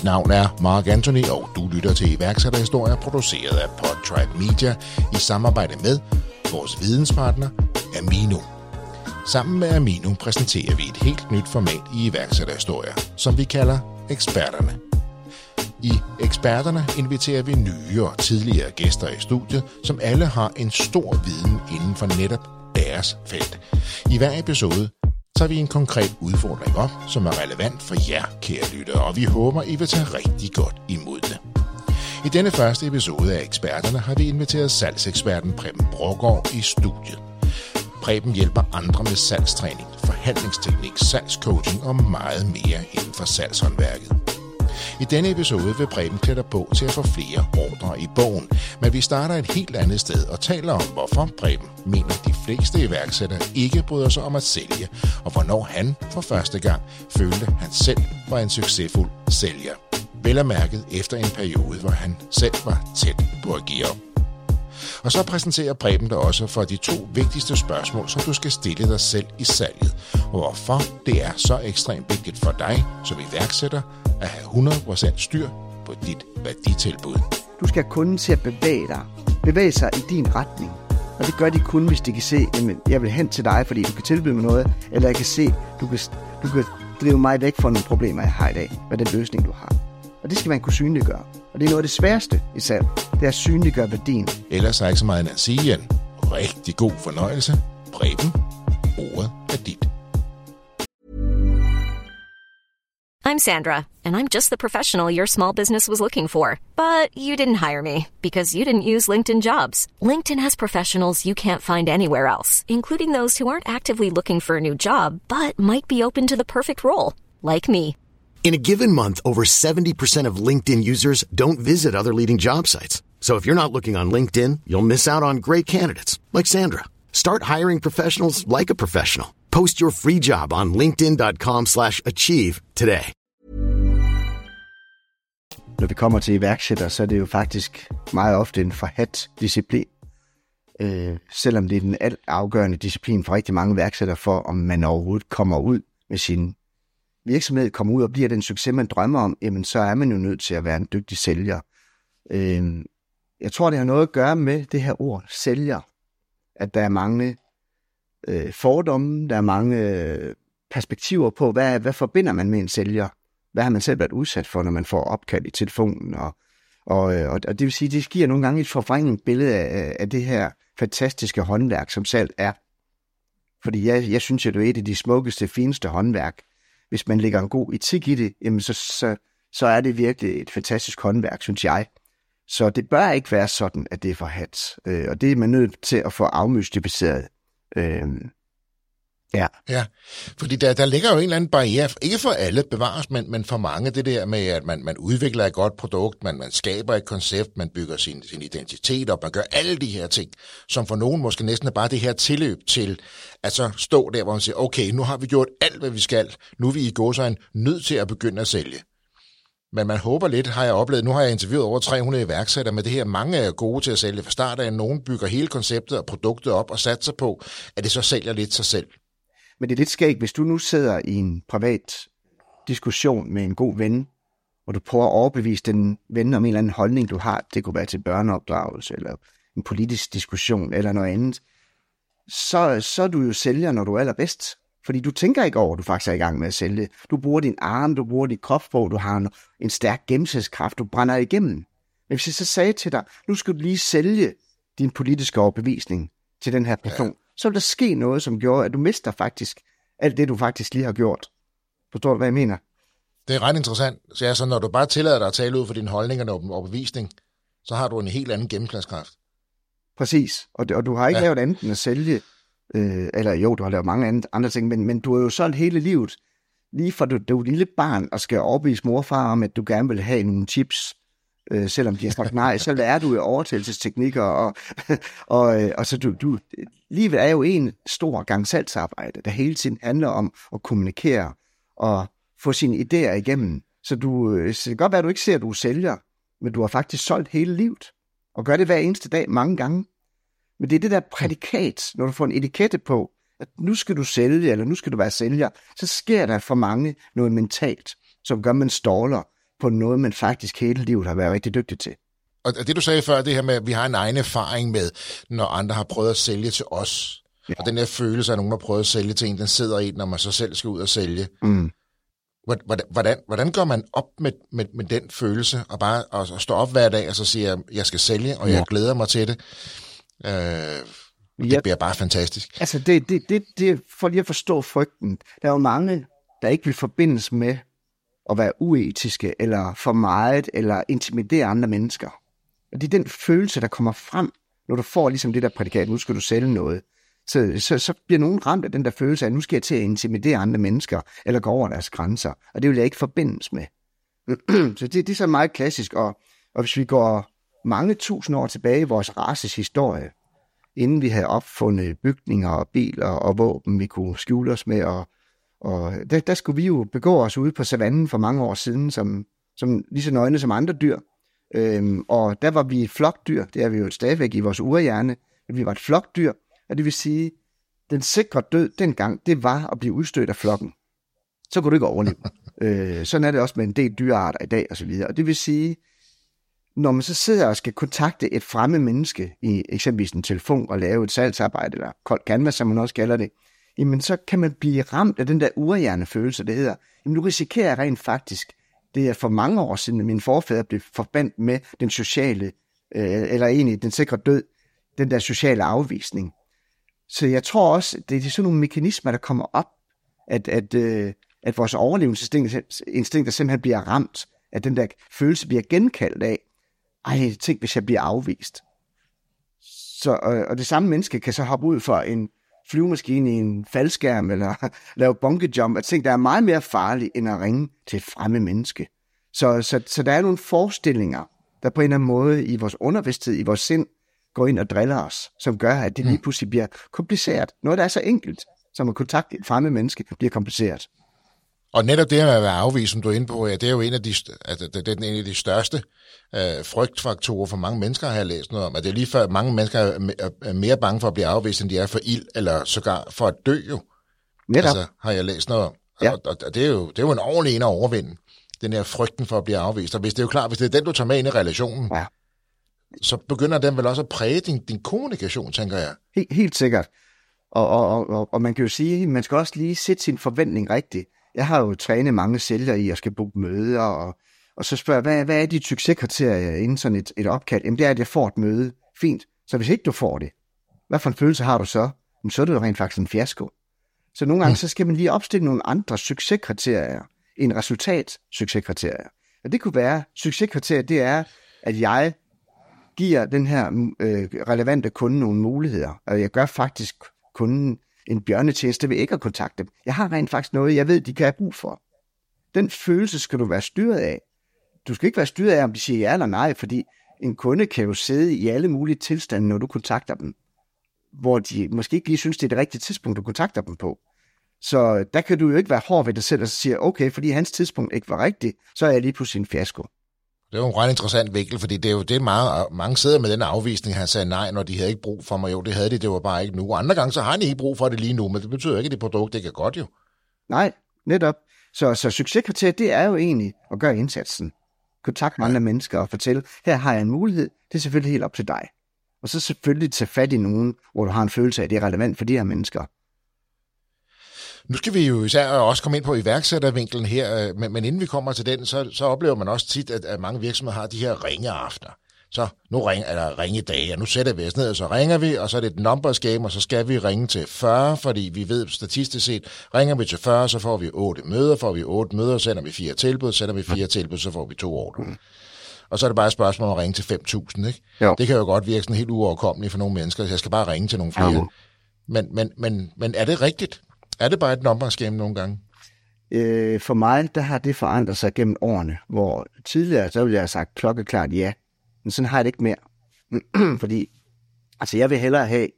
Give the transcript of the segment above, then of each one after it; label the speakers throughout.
Speaker 1: Mit navn er Mark Anthony, og du lytter til iværksætterhistorier produceret af Podtribe Media i samarbejde med vores videnspartner Amino. Sammen med Amino præsenterer vi et helt nyt format i iværksætterhistorier, som vi kalder eksperterne. I eksperterne inviterer vi nye og tidligere gæster i studiet, som alle har en stor viden inden for netop deres felt. I hver episode tager vi en konkret udfordring op, som er relevant for jer, kære lyttere, og vi håber, I vil tage rigtig godt imod det. I denne første episode af Eksperterne har vi inviteret salgseksperten Preben Brogård i studiet. Preben hjælper andre med salgstræning, forhandlingsteknik, salgscoaching og meget mere inden for salgshåndværket. I denne episode vil Preben klæde dig på til at få flere ordre i bogen, men vi starter et helt andet sted og taler om, hvorfor Preben mener, de fleste iværksættere ikke bryder sig om at sælge, og hvornår han for første gang følte, at han selv var en succesfuld sælger. Vel er mærket efter en periode, hvor han selv var tæt på at give op. Og så præsenterer Preben dig også for de to vigtigste spørgsmål, som du skal stille dig selv i salget, og hvorfor det er så ekstremt vigtigt for dig som iværksætter at have 100% styr på dit værditilbud.
Speaker 2: Du skal have kunden til at bevæge dig. Bevæge sig i din retning. Og det gør de kun, hvis de kan se, at jeg vil hen til dig, fordi du kan tilbyde mig noget, eller jeg kan se, du kan, du kan drive mig væk fra nogle problemer, jeg har i dag, med den løsning, du har. Og det skal man kunne synliggøre. Og det er noget af det sværeste i salg, det er at synliggøre værdien.
Speaker 1: Ellers er ikke så meget andet at sige, Jan. Rigtig god fornøjelse. Preben, ordet er dit.
Speaker 3: I'm Sandra, and I'm just the professional your small business was looking for. But you didn't hire me because you didn't use LinkedIn jobs. LinkedIn has professionals you can't find anywhere else, including those who aren't actively looking for a new job but might be open to the perfect role, like me.
Speaker 4: In a given month, over 70% of LinkedIn users don't visit other leading job sites. So if you're not looking on LinkedIn, you'll miss out on great candidates like Sandra. Start hiring professionals like a professional. Post your free job on linkedin.com slash achieve today.
Speaker 2: Når vi kommer til iværksætter, så er det jo faktisk meget ofte en forhat disciplin. Øh, selvom det er den alt afgørende disciplin for rigtig mange iværksættere for, om man overhovedet kommer ud med sin virksomhed, kommer ud og bliver den succes, man drømmer om, jamen så er man jo nødt til at være en dygtig sælger. Øh, jeg tror, det har noget at gøre med det her ord, sælger. At der er mange øh, fordomme, der er mange øh, perspektiver på, hvad, hvad forbinder man med en sælger? Hvad har man selv været udsat for, når man får opkald i telefonen? Og, og, øh, og, og det vil sige, det giver nogle gange et forvrænget billede af, af det her fantastiske håndværk, som salg er. Fordi jeg, jeg synes, at det er et af de smukkeste, fineste håndværk. Hvis man lægger en god etik i det, jamen så, så, så er det virkelig et fantastisk håndværk, synes jeg. Så det bør ikke være sådan, at det er for hat. Øh, og det er man nødt til at få afmystificeret. Øh, ja.
Speaker 1: Ja, fordi der, der ligger jo en eller anden barriere, ikke for alle bevares, men, men for mange, det der med, at man, man udvikler et godt produkt, man, man skaber et koncept, man bygger sin, sin identitet op, man gør alle de her ting, som for nogen måske næsten er bare det her tilløb til at så stå der, hvor man siger, okay, nu har vi gjort alt, hvad vi skal, nu er vi i gåsøjne nødt til at begynde at sælge. Men man håber lidt, har jeg oplevet, nu har jeg interviewet over 300 iværksættere med det her. Mange er gode til at sælge fra start af. Nogen bygger hele konceptet og produktet op og satser på, at det så sælger lidt sig selv.
Speaker 2: Men det er lidt skægt, hvis du nu sidder i en privat diskussion med en god ven, hvor du prøver at overbevise den ven om en eller anden holdning, du har. Det kunne være til børneopdragelse, eller en politisk diskussion, eller noget andet. Så, så er du jo sælger, når du er allerbedst. Fordi du tænker ikke over, at du faktisk er i gang med at sælge. Du bruger din arm, du bruger dit kropsprog, du har en, en stærk gennemsætskraft, du brænder igennem. Men hvis jeg så sagde til dig, nu skal du lige sælge din politiske overbevisning til den her person, ja. så vil der ske noget, som gjorde, at du mister faktisk alt det, du faktisk lige har gjort. Forstår du, hvad jeg mener?
Speaker 1: Det er ret interessant. Så altså, når du bare tillader dig at tale ud for din holdning og overbevisning, så har du en helt anden gennemslagskraft.
Speaker 2: Præcis. Og, det, og du har ikke ja. lavet andet end at sælge Øh, eller jo, du har lavet mange andre, andre ting, men, men du har jo solgt hele livet, lige fra du, du er lille barn og skal overbevise morfar om, at du gerne vil have nogle chips, øh, selvom de har sagt nej, så er du jo overtagelsesteknikker, og, og, øh, og så du, du, livet er jo en stor gang salgsarbejde, der hele tiden handler om at kommunikere og få sine idéer igennem. Så du, øh, så det kan godt være, at du ikke ser, at du sælger, men du har faktisk solgt hele livet, og gør det hver eneste dag mange gange. Men det er det der prædikat, når du får en etikette på, at nu skal du sælge, eller nu skal du være sælger, så sker der for mange noget mentalt, som gør, at man ståler. på noget, man faktisk hele livet har været rigtig dygtig til.
Speaker 1: Og det du sagde før, det her med, at vi har en egen erfaring med, når andre har prøvet at sælge til os. Ja. Og den her følelse af, at nogen har prøvet at sælge til en, den sidder i, når man så selv skal ud og sælge.
Speaker 2: Mm.
Speaker 1: Hvordan, hvordan, hvordan går man op med, med, med den følelse, og bare og, og stå op hver dag, og så siger, at jeg skal sælge, og ja. jeg glæder mig til det? Øh, det ja. bliver bare fantastisk.
Speaker 2: Altså, det, det, det, det, for lige at forstå frygten, der er jo mange, der ikke vil forbindes med at være uetiske, eller for meget, eller intimidere andre mennesker. Og det er den følelse, der kommer frem, når du får ligesom det der prædikat, nu skal du sælge noget. Så, så, så bliver nogen ramt af den der følelse af, at nu skal jeg til at intimidere andre mennesker, eller gå over deres grænser. Og det vil jeg ikke forbindes med. så det, det er så meget klassisk, og, og hvis vi går mange tusind år tilbage i vores races historie, inden vi havde opfundet bygninger og biler og våben, vi kunne skjule os med, og, og der, der skulle vi jo begå os ude på savannen for mange år siden, som, som lige så nøgne som andre dyr. Øhm, og der var vi et flokdyr, det er vi jo stadigvæk i vores urhjerne, at vi var et flokdyr, og det vil sige, den sikre død dengang, det var at blive udstødt af flokken. Så kunne du ikke overleve. øh, sådan er det også med en del dyrearter i dag, og så videre. Og det vil sige, når man så sidder og skal kontakte et fremme menneske i eksempelvis en telefon og lave et salgsarbejde, eller kold canvas, som man også kalder det, jamen så kan man blive ramt af den der urhjernefølelse, det hedder, jamen du risikerer rent faktisk, det er for mange år siden, at mine forfædre blev forbandt med den sociale, øh, eller egentlig den sikre død, den der sociale afvisning. Så jeg tror også, det er sådan nogle mekanismer, der kommer op, at, at, øh, at vores overlevelsesinstinkter simpelthen bliver ramt, at den der følelse bliver genkaldt af, ej, tænk hvis jeg bliver afvist. Så, og, og det samme menneske kan så hoppe ud for en flyvemaskine i en faldskærm, eller lave bungee at ting, der er meget mere farligt, end at ringe til et fremme menneske. Så, så, så der er nogle forestillinger, der på en eller anden måde i vores undervidsthed, i vores sind, går ind og driller os, som gør, at det lige mm. pludselig bliver kompliceret. Noget, der er så enkelt, som at kontakte et fremme menneske, bliver kompliceret.
Speaker 1: Og netop det med at være afvist, som du er inde på, ja, det er jo en af de, altså, det er en af de største øh, frygtfaktorer for mange mennesker, har jeg læst noget om. At det er lige før, mange mennesker er mere bange for at blive afvist, end de er for ild, eller sågar for at dø jo.
Speaker 2: Netop. Altså,
Speaker 1: har jeg læst noget om.
Speaker 2: Ja.
Speaker 1: Og, og det, er jo, det er jo en ordentlig en at overvinde, den her frygten for at blive afvist. Og hvis det er jo klart, hvis det er den, du tager med ind i relationen,
Speaker 2: ja.
Speaker 1: så begynder den vel også at præge din, din kommunikation, tænker jeg.
Speaker 2: Helt, helt sikkert. Og, og, og, og man kan jo sige, at man skal også lige sætte sin forventning rigtigt. Jeg har jo trænet mange sælgere i at skal booke møder, og, og så spørger jeg, hvad, hvad er dit succeskriterier inden sådan et, et opkald? Jamen det er, at jeg får et møde. Fint. Så hvis ikke du får det, hvad for en følelse har du så? Jamen, så er det jo rent faktisk en fiasko. Så nogle gange, mm. så skal man lige opstille nogle andre succeskriterier end resultat-succeskriterier. Og det kunne være, succeskriterier, det er, at jeg giver den her øh, relevante kunde nogle muligheder, og jeg gør faktisk kunden en bjørnetjeneste ved ikke at kontakte dem. Jeg har rent faktisk noget, jeg ved, de kan have brug for. Den følelse skal du være styret af. Du skal ikke være styret af, om de siger ja eller nej, fordi en kunde kan jo sidde i alle mulige tilstande, når du kontakter dem, hvor de måske ikke lige synes, det er det rigtige tidspunkt, du kontakter dem på. Så der kan du jo ikke være hård ved dig selv og sige, okay, fordi hans tidspunkt ikke var rigtigt, så er jeg lige pludselig en fiasko.
Speaker 1: Det er jo en ret interessant vinkel, fordi det er jo det meget, mange sidder med den afvisning, han sagde nej, når de havde ikke brug for mig. Jo, det havde de, det var bare ikke nu. Andre gange, så har de ikke brug for det lige nu, men det betyder ikke, at det produkt, det kan godt jo.
Speaker 2: Nej, netop. Så, så succeskriteriet, det er jo egentlig at gøre indsatsen. Kontakt med ja. andre mennesker og fortælle, her har jeg en mulighed, det er selvfølgelig helt op til dig. Og så selvfølgelig tage fat i nogen, hvor du har en følelse af, at det er relevant for de her mennesker.
Speaker 1: Nu skal vi jo især også komme ind på iværksættervinkelen her, øh, men, men inden vi kommer til den, så, så oplever man også tit, at, at mange virksomheder har de her ringeaftener. Så nu ringer, eller ringedage, og nu sætter vi os ned, og så ringer vi, og så er det et numbers game, og så skal vi ringe til 40, fordi vi ved statistisk set, ringer vi til 40, så får vi 8 møder, får vi 8 møder, sender vi fire tilbud, sender vi fire tilbud, så får vi to ordre. Og så er det bare et spørgsmål om at ringe til 5.000, ikke?
Speaker 2: Jo.
Speaker 1: Det kan jo godt virke sådan helt uoverkommeligt for nogle mennesker, så jeg skal bare ringe til nogle flere. Men, men, men, men er det rigtigt? Er det bare et numbers game nogle gange?
Speaker 2: Øh, for mig, der har det forandret sig gennem årene, hvor tidligere, så ville jeg have sagt klokkeklart ja, men sådan har jeg det ikke mere. Fordi, altså jeg vil hellere have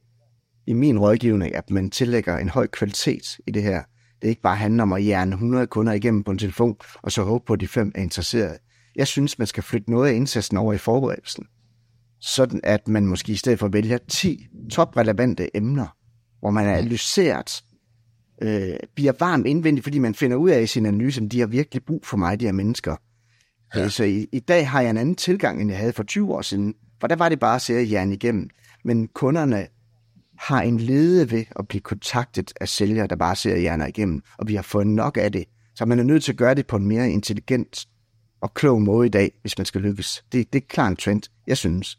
Speaker 2: i min rådgivning, at man tillægger en høj kvalitet i det her. Det er ikke bare handler om at hjerne 100 kunder igennem på en telefon, og så håbe på, at de fem er interesserede. Jeg synes, man skal flytte noget af indsatsen over i forberedelsen. Sådan at man måske i stedet for vælger 10 toprelevante emner, hvor man er analyseret øh, bliver varm indvendigt, fordi man finder ud af i sin analyse, at de har virkelig brug for mig, de her mennesker. Ja. Så i, i dag har jeg en anden tilgang, end jeg havde for 20 år siden. For der var det bare at se jern igennem. Men kunderne har en lede ved at blive kontaktet af sælgere, der bare ser hjerner igennem, og vi har fået nok af det. Så man er nødt til at gøre det på en mere intelligent og klog måde i dag, hvis man skal lykkes. Det, det er klart en trend, jeg synes.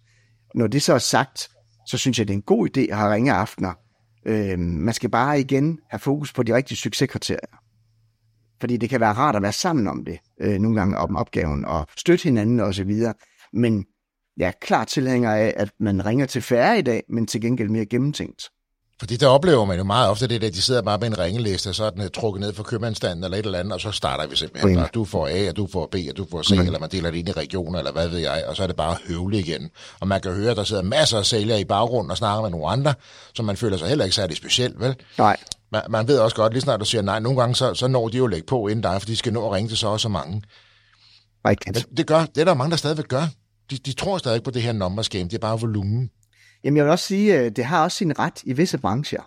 Speaker 2: Når det så er sagt, så synes jeg, det er en god idé at have ringe aftener. Øh, man skal bare igen have fokus på de rigtige succeskriterier. Fordi det kan være rart at være sammen om det, øh, nogle gange om opgaven, og støtte hinanden og så videre. Men jeg er klar tilhænger af, at man ringer til færre i dag, men til gengæld mere gennemtænkt.
Speaker 1: Fordi der oplever man jo meget ofte det, at de sidder bare med en ringeliste, og så er den trukket ned fra købmandstanden eller et eller andet, og så starter vi simpelthen bare, du får A, og du får B, og du får C, mm. eller man deler det ind i regioner, eller hvad ved jeg, og så er det bare høvle igen. Og man kan høre, at der sidder masser af sælgere i baggrunden og snakker med nogle andre, så man føler sig heller ikke særlig specielt, vel?
Speaker 2: Nej.
Speaker 1: Man, man ved også godt, lige snart du siger nej, nogle gange så, så når de jo lægge på inden dig, for de skal nå at ringe til så og så mange. Det, det, gør, det er der mange, der stadigvæk gør. De, de tror stadig på det her numbers game, det er bare volumen.
Speaker 2: Jamen jeg vil også sige, øh, det har også sin ret i visse brancher.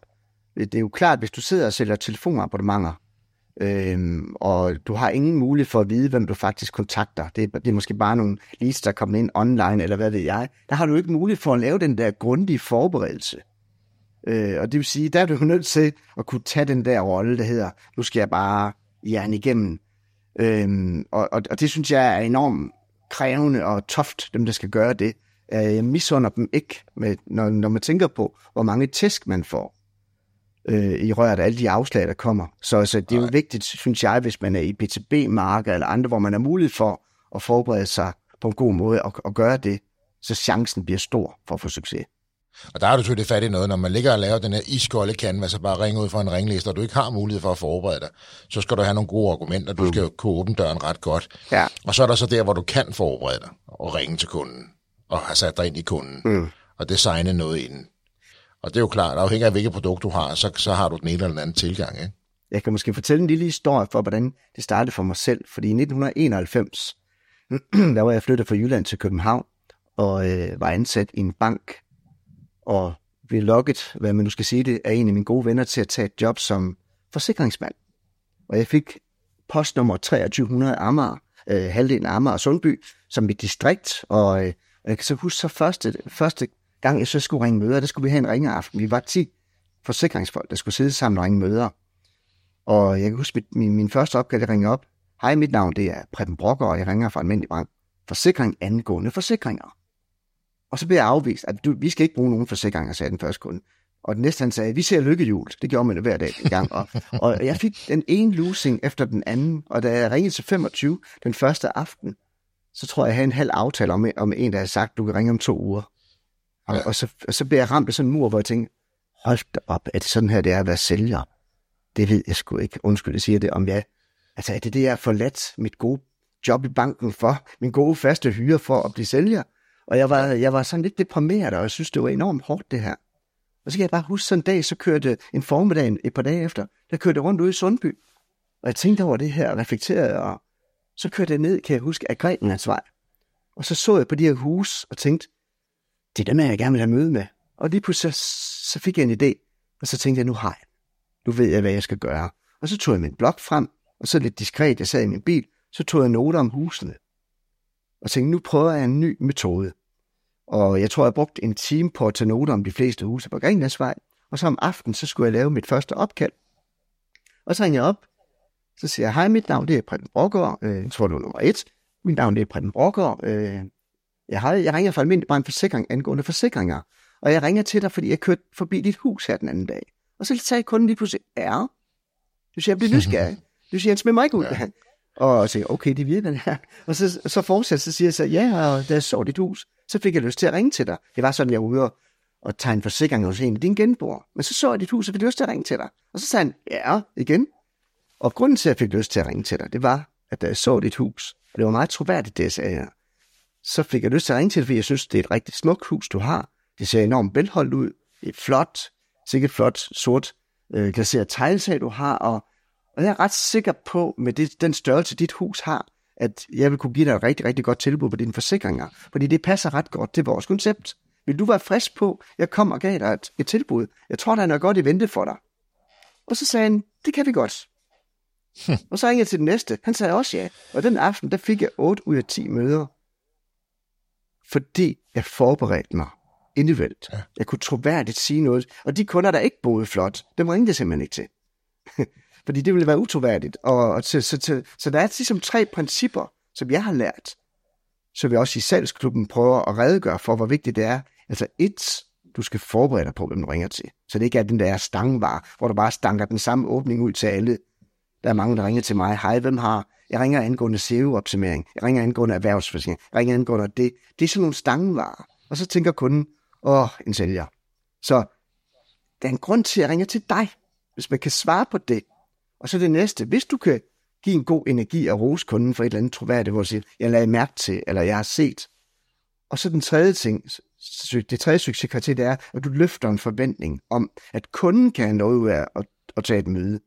Speaker 2: Det er jo klart, hvis du sidder og sælger telefonabonnementer, øhm, og du har ingen mulighed for at vide, hvem du faktisk kontakter. Det, er, det er måske bare nogle leads, der kommer ind online, eller hvad ved jeg. Der har du ikke mulighed for at lave den der grundige forberedelse. Øh, og det vil sige, der er du nødt til at kunne tage den der rolle, der hedder, nu skal jeg bare jern igennem. Øhm, og, og, og det synes jeg er enormt krævende og toft, dem der skal gøre det. Jeg misunder dem ikke, med, når, når man tænker på, hvor mange tæsk man får øh, i røret af alle de afslag, der kommer. Så altså, det er jo vigtigt, synes jeg, hvis man er i BTB-marked eller andre, hvor man har mulighed for at forberede sig på en god måde og, og gøre det, så chancen bliver stor for at få succes.
Speaker 1: Og der er du selvfølgelig fat i noget, når man ligger og laver den her iskolde canvas og bare ringer ud fra en ringliste, og du ikke har mulighed for at forberede dig, så skal du have nogle gode argumenter, du mm. skal kunne åbne døren ret godt.
Speaker 2: Ja.
Speaker 1: Og så er der så der, hvor du kan forberede dig og ringe til kunden, og have sat dig ind i kunden, mm. og designe noget inden. Og det er jo klart, afhængig af hvilket produkt du har, så, så har du den ene eller den anden tilgang. Ikke?
Speaker 2: Jeg kan måske fortælle en lille historie for, hvordan det startede for mig selv. Fordi i 1991, der var jeg flyttet fra Jylland til København, og øh, var ansat i en bank, og blev lukket, hvad man nu skal sige det, af en af mine gode venner til at tage et job som forsikringsmand. Og jeg fik postnummer 2300 Amager, øh, halvdelen af Amager og Sundby, som mit distrikt, og øh, jeg kan så huske så første, første gang jeg så skulle ringe møder, der skulle vi have en ringeaften. Vi var 10 forsikringsfolk, der skulle sidde sammen og ringe møder. Og jeg kan huske, mit, min, min første opgave, at ringe op. Hej, mit navn det er Preben Brokker, og jeg ringer fra Almindelig Bank. Forsikring angående forsikringer. Og så blev jeg afvist, at du, vi skal ikke bruge nogen forsikringer, sagde den første kunde. Og den næste han sagde, vi ser lykkehjul. Det gjorde man hver dag i gang. Og, og jeg fik den ene losing efter den anden. Og da jeg ringede til 25 den første aften, så tror jeg, jeg havde en halv aftale om, om en, der havde sagt, du kan ringe om to uger. Og, ja. og, så, og så blev jeg ramt af sådan en mur, hvor jeg tænkte, hold da op, er det sådan her, det er at være sælger? Det ved jeg sgu ikke. Undskyld, jeg siger det om jeg. Altså, er det det, jeg har forladt mit gode job i banken for? Min gode faste hyre for at blive sælger? Og jeg var, jeg var sådan lidt deprimeret, og jeg synes, det var enormt hårdt, det her. Og så kan jeg bare huske sådan en dag, så kørte en formiddag et par dage efter, der kørte rundt ude i Sundby. Og jeg tænkte over det her, og reflekterede, og så kørte jeg ned, kan jeg huske, af Grækenlands vej. Og så så jeg på de her hus og tænkte, det er dem, jeg gerne vil have møde med. Og lige pludselig så, så fik jeg en idé, og så tænkte jeg, nu har jeg Nu ved jeg, hvad jeg skal gøre. Og så tog jeg min blok frem, og så lidt diskret, jeg sad i min bil, så tog jeg noter om husene. Og tænkte, nu prøver jeg en ny metode. Og jeg tror, jeg brugte en time på at tage noter om de fleste huse på Grenlandsvej. Og så om aftenen, så skulle jeg lave mit første opkald. Og så ringer jeg op. Så siger jeg, hej, mit navn det er Preben Brokker. Øh, jeg tror, det var nummer et. Mit navn det er Preben Brokker. Øh, jeg, har, jeg ringer fra almindelig bare en forsikring angående forsikringer. Og jeg ringer til dig, fordi jeg kørte forbi dit hus her den anden dag. Og så sagde kunden lige pludselig, ja. Du siger, jeg bliver nysgerrig. Du siger, han smider mig ikke ud. Ja. Og jeg siger, okay, det virker det her. Og så, så fortsætter så siger jeg så, ja, og da jeg så dit hus, så fik jeg lyst til at ringe til dig. Det var sådan, jeg var ude og tegne forsikring hos en af dine genboer. Men så så jeg dit hus, og fik lyst til at ringe til dig. Og så sagde han, ja, igen. Og grunden til, at jeg fik lyst til at ringe til dig, det var, at da jeg så dit hus, og det var meget troværdigt, det jeg sagde så fik jeg lyst til at ringe til dig, fordi jeg synes, det er et rigtig smukt hus, du har. Det ser enormt velholdt ud. Det er flot, sikkert flot, sort, øh, glaseret teglsag, du har. Og, og jeg er ret sikker på, med det, den størrelse, dit hus har, at jeg vil kunne give dig et rigtig, rigtig godt tilbud på dine forsikringer. Fordi det passer ret godt til vores koncept. Vil du være frisk på, jeg kommer og gav dig et, et tilbud. Jeg tror, der er noget godt i vente for dig. Og så sagde han, det kan vi godt. Hm. Og så ringede jeg til den næste. Han sagde også ja. Og den aften, der fik jeg 8 ud af 10 møder. Fordi jeg forberedte mig individuelt. Ja. Jeg kunne troværdigt sige noget. Og de kunder, der ikke boede flot, dem ringte jeg simpelthen ikke til. Fordi det ville være utroværdigt. Og, og så, så, så, så der er ligesom tre principper, som jeg har lært, så vi også i salgsklubben prøver at redegøre for, hvor vigtigt det er. Altså et, du skal forberede dig på, hvem du ringer til. Så det ikke er den der stangvar, hvor du bare stanker den samme åbning ud til alle. Der er mange, der ringer til mig. Hej, hvem har? Jeg ringer angående SEO-optimering. Jeg ringer angående erhvervsforsikring. Jeg ringer angående det. Det er sådan nogle stangevarer. Og så tænker kunden, åh, en sælger. Så der er en grund til, at jeg ringer til dig, hvis man kan svare på det. Og så det næste, hvis du kan give en god energi og rose kunden for et eller andet troværdigt, hvor du siger, jeg lagde mærke til, eller jeg har set. Og så den tredje ting, det tredje succeskriterie, det er, at du løfter en forventning om, at kunden kan have noget ud af at, at tage et møde.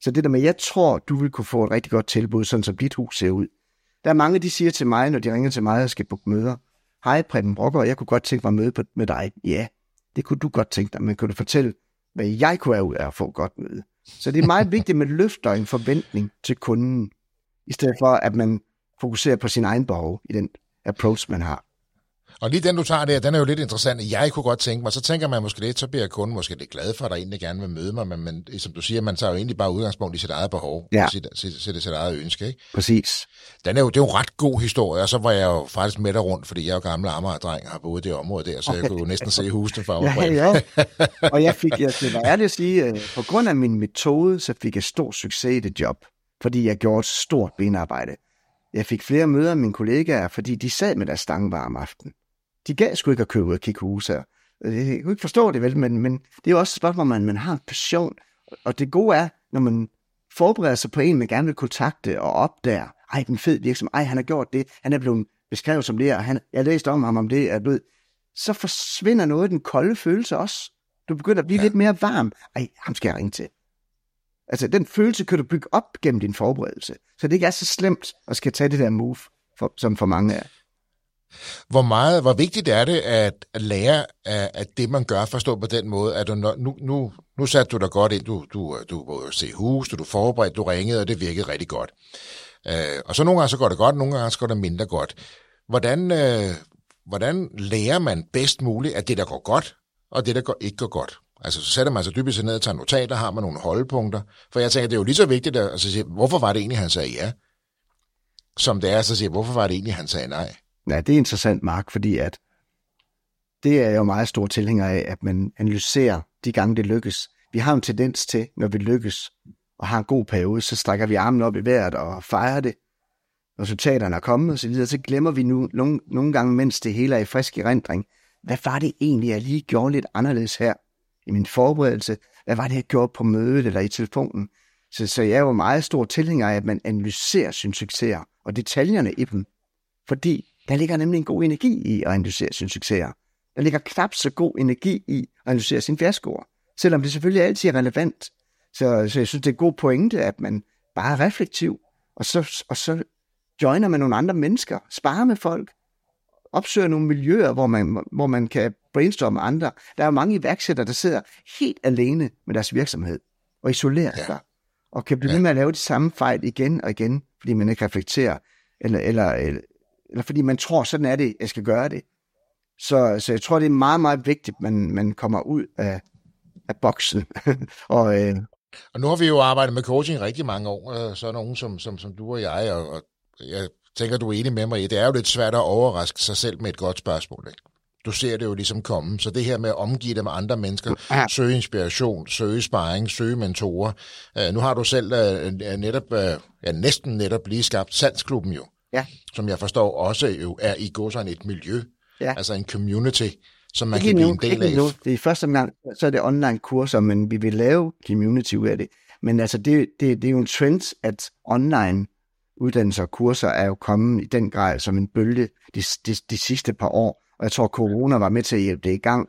Speaker 2: Så det der med, jeg tror, du vil kunne få et rigtig godt tilbud, sådan som dit hus ser ud. Der er mange, de siger til mig, når de ringer til mig og skal på møder, hej Preben Brokker, jeg kunne godt tænke mig at møde med dig. Ja, det kunne du godt tænke dig, men kunne du fortælle, hvad jeg kunne have ud af at få et godt møde? Så det er meget vigtigt, at man løfter en forventning til kunden, i stedet for at man fokuserer på sin egen behov i den approach, man har.
Speaker 1: Og lige den, du tager der, den er jo lidt interessant. Jeg kunne godt tænke mig, så tænker man måske lidt, så bliver kunden måske lidt glad for, at der egentlig gerne vil møde mig, men, men som du siger, man tager jo egentlig bare udgangspunkt i sit eget behov, ja. sit, sit, sit, sit eget ønske. Ikke?
Speaker 2: Præcis.
Speaker 1: Den er jo, det er jo en ret god historie, og så var jeg jo faktisk med der rundt, fordi jeg er jo gammel Amager-dreng og har boet i det område der, så jeg kunne jo næsten se husene for mig.
Speaker 2: ja, ja. Og jeg fik, jeg skal være ærlig at sige, øh, på grund af min metode, så fik jeg stor succes i det job, fordi jeg gjorde et stort benarbejde. Jeg fik flere møder med mine kollegaer, fordi de sad med deres stangvar om aftenen de gav sgu ikke at købe ud hus her. Jeg kunne ikke forstå det vel, men, men det er jo også et spørgsmål, man, man har en passion. Og det gode er, når man forbereder sig på en, man gerne vil kontakte og opdager, ej, den fed virksomhed, ej, han har gjort det, han er blevet beskrevet som det, og han, jeg har læst om ham om det, at ved, så forsvinder noget af den kolde følelse også. Du begynder at blive ja. lidt mere varm. Ej, ham skal jeg ringe til. Altså, den følelse kan du bygge op gennem din forberedelse. Så det ikke er så slemt at skal tage det der move, for, som for mange er.
Speaker 1: Hvor meget, hvor vigtigt er det at lære af, at det, man gør, forstå på den måde, at du, nu, nu, nu satte du dig godt ind, du, du, du var se hus, du, du forberedte, du ringede, og det virkede rigtig godt. Øh, og så nogle gange så går det godt, nogle gange så går det mindre godt. Hvordan, øh, hvordan lærer man bedst muligt, at det, der går godt, og det, der går, ikke går godt? Altså, så sætter man sig dybest ned og tager notater, har man nogle holdepunkter. For jeg tænker, det er jo lige så vigtigt at altså, sige, hvorfor var det egentlig, han sagde ja? Som det er, så siger hvorfor var det egentlig, han sagde nej?
Speaker 2: Ja, det er interessant, Mark, fordi at det er jo meget stor tilhænger af, at man analyserer de gange, det lykkes. Vi har en tendens til, når vi lykkes og har en god periode, så strækker vi armen op i vejret og fejrer det. Resultaterne er kommet og så videre, så glemmer vi nu nogle, nogle gange, mens det hele er i frisk erindring, hvad var det egentlig, jeg lige gjorde lidt anderledes her i min forberedelse? Hvad var det, jeg gjorde på mødet eller i telefonen? Så, så jeg er jo meget stor tilhænger af, at man analyserer sine succeser og detaljerne i dem. Fordi der ligger nemlig en god energi i at analysere sine succeser. Der ligger knap så god energi i at analysere sine fiaskoer. Selvom det selvfølgelig altid er relevant. Så, så jeg synes, det er en god pointe, at man bare er reflektiv, og så, og så joiner med nogle andre mennesker, sparer med folk, opsøger nogle miljøer, hvor man, hvor man kan brainstorme andre. Der er jo mange iværksættere, der sidder helt alene med deres virksomhed og isolerer ja. sig, og kan blive ja. med at lave de samme fejl igen og igen, fordi man ikke reflekterer, eller, eller, eller fordi man tror, sådan er det, jeg skal gøre det. Så, så jeg tror, det er meget, meget vigtigt, at man, man kommer ud af, af boksen. og, øh,
Speaker 1: og nu har vi jo arbejdet med coaching rigtig mange år, øh, så er nogen som, som, som du og jeg, og, og jeg tænker, du er enig med mig i, det er jo lidt svært at overraske sig selv med et godt spørgsmål. Ikke? Du ser det jo ligesom komme. Så det her med at omgive dig med andre mennesker, ja. søge inspiration, søge sparring, søge mentorer. Uh, nu har du selv uh, netop, uh, ja, næsten netop lige skabt Salgsklubben jo ja. som jeg forstår også jo er i går sådan et miljø, ja. altså en community, som man ikke kan blive nu, en del af. Nu.
Speaker 2: Det er første gang, så er det online kurser, men vi vil lave community ud af det. Men altså, det, det, det er jo en trend, at online uddannelser og kurser er jo kommet i den grad som en bølge de, de, de sidste par år. Og jeg tror, corona var med til at hjælpe det i gang.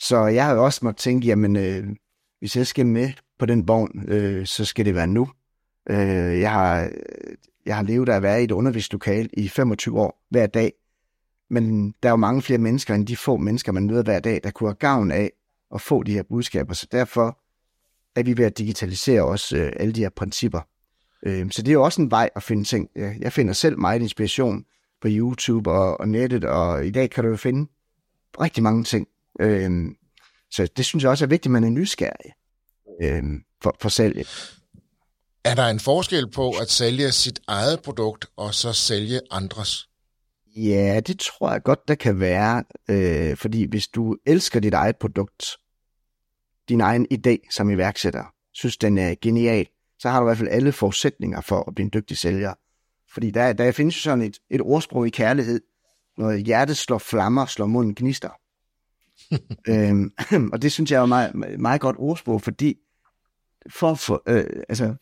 Speaker 2: Så jeg har jo også måttet tænke, jamen, øh, hvis jeg skal med på den vogn, øh, så skal det være nu. Øh, jeg har jeg har levet af at være i et undervisningslokale i 25 år hver dag. Men der er jo mange flere mennesker end de få mennesker, man møder hver dag, der kunne have gavn af at få de her budskaber. Så derfor er vi ved at digitalisere også øh, alle de her principper. Øh, så det er jo også en vej at finde ting. Jeg finder selv meget inspiration på YouTube og, og nettet, og i dag kan du jo finde rigtig mange ting. Øh, så det synes jeg også er vigtigt, at man er nysgerrig øh, for, for salget.
Speaker 1: Er der en forskel på at sælge sit eget produkt og så sælge andres?
Speaker 2: Ja, det tror jeg godt, der kan være. Øh, fordi hvis du elsker dit eget produkt, din egen idé som iværksætter, synes den er genial, så har du i hvert fald alle forudsætninger for at blive en dygtig sælger. Fordi der, der findes jo sådan et, et ordsprog i kærlighed, når hjertet slår flammer, slår munden gnister. øhm, og det synes jeg er meget, meget godt ordsprog, fordi for få, øh, altså,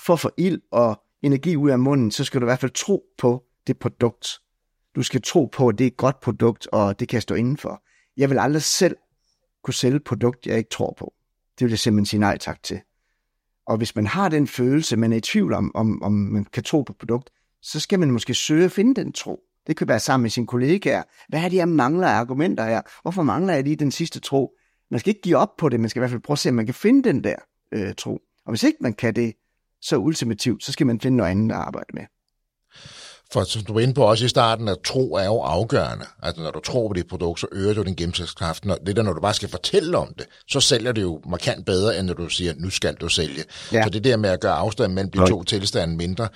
Speaker 2: for at få ild og energi ud af munden, så skal du i hvert fald tro på det produkt. Du skal tro på, at det er et godt produkt, og det kan stå indenfor. Jeg vil aldrig selv kunne sælge et produkt, jeg ikke tror på. Det vil jeg simpelthen sige nej tak til. Og hvis man har den følelse, man er i tvivl om, om, om man kan tro på produkt, så skal man måske søge at finde den tro. Det kan være sammen med sine kollegaer. Hvad er det, jeg mangler af argumenter her? Hvorfor mangler jeg lige den sidste tro? Man skal ikke give op på det, man skal i hvert fald prøve at se, om man kan finde den der øh, tro. Og hvis ikke man kan det så ultimativt, så skal man finde noget andet at arbejde med.
Speaker 1: For som du var inde på også i starten, at tro er jo afgørende. Altså når du tror på dit produkt, så øger du din gennemslagskraft. Når, det der, når du bare skal fortælle om det, så sælger det jo markant bedre, end når du siger, nu skal du sælge. Ja. Så det der med at gøre afstanden mellem de to tilstande mindre,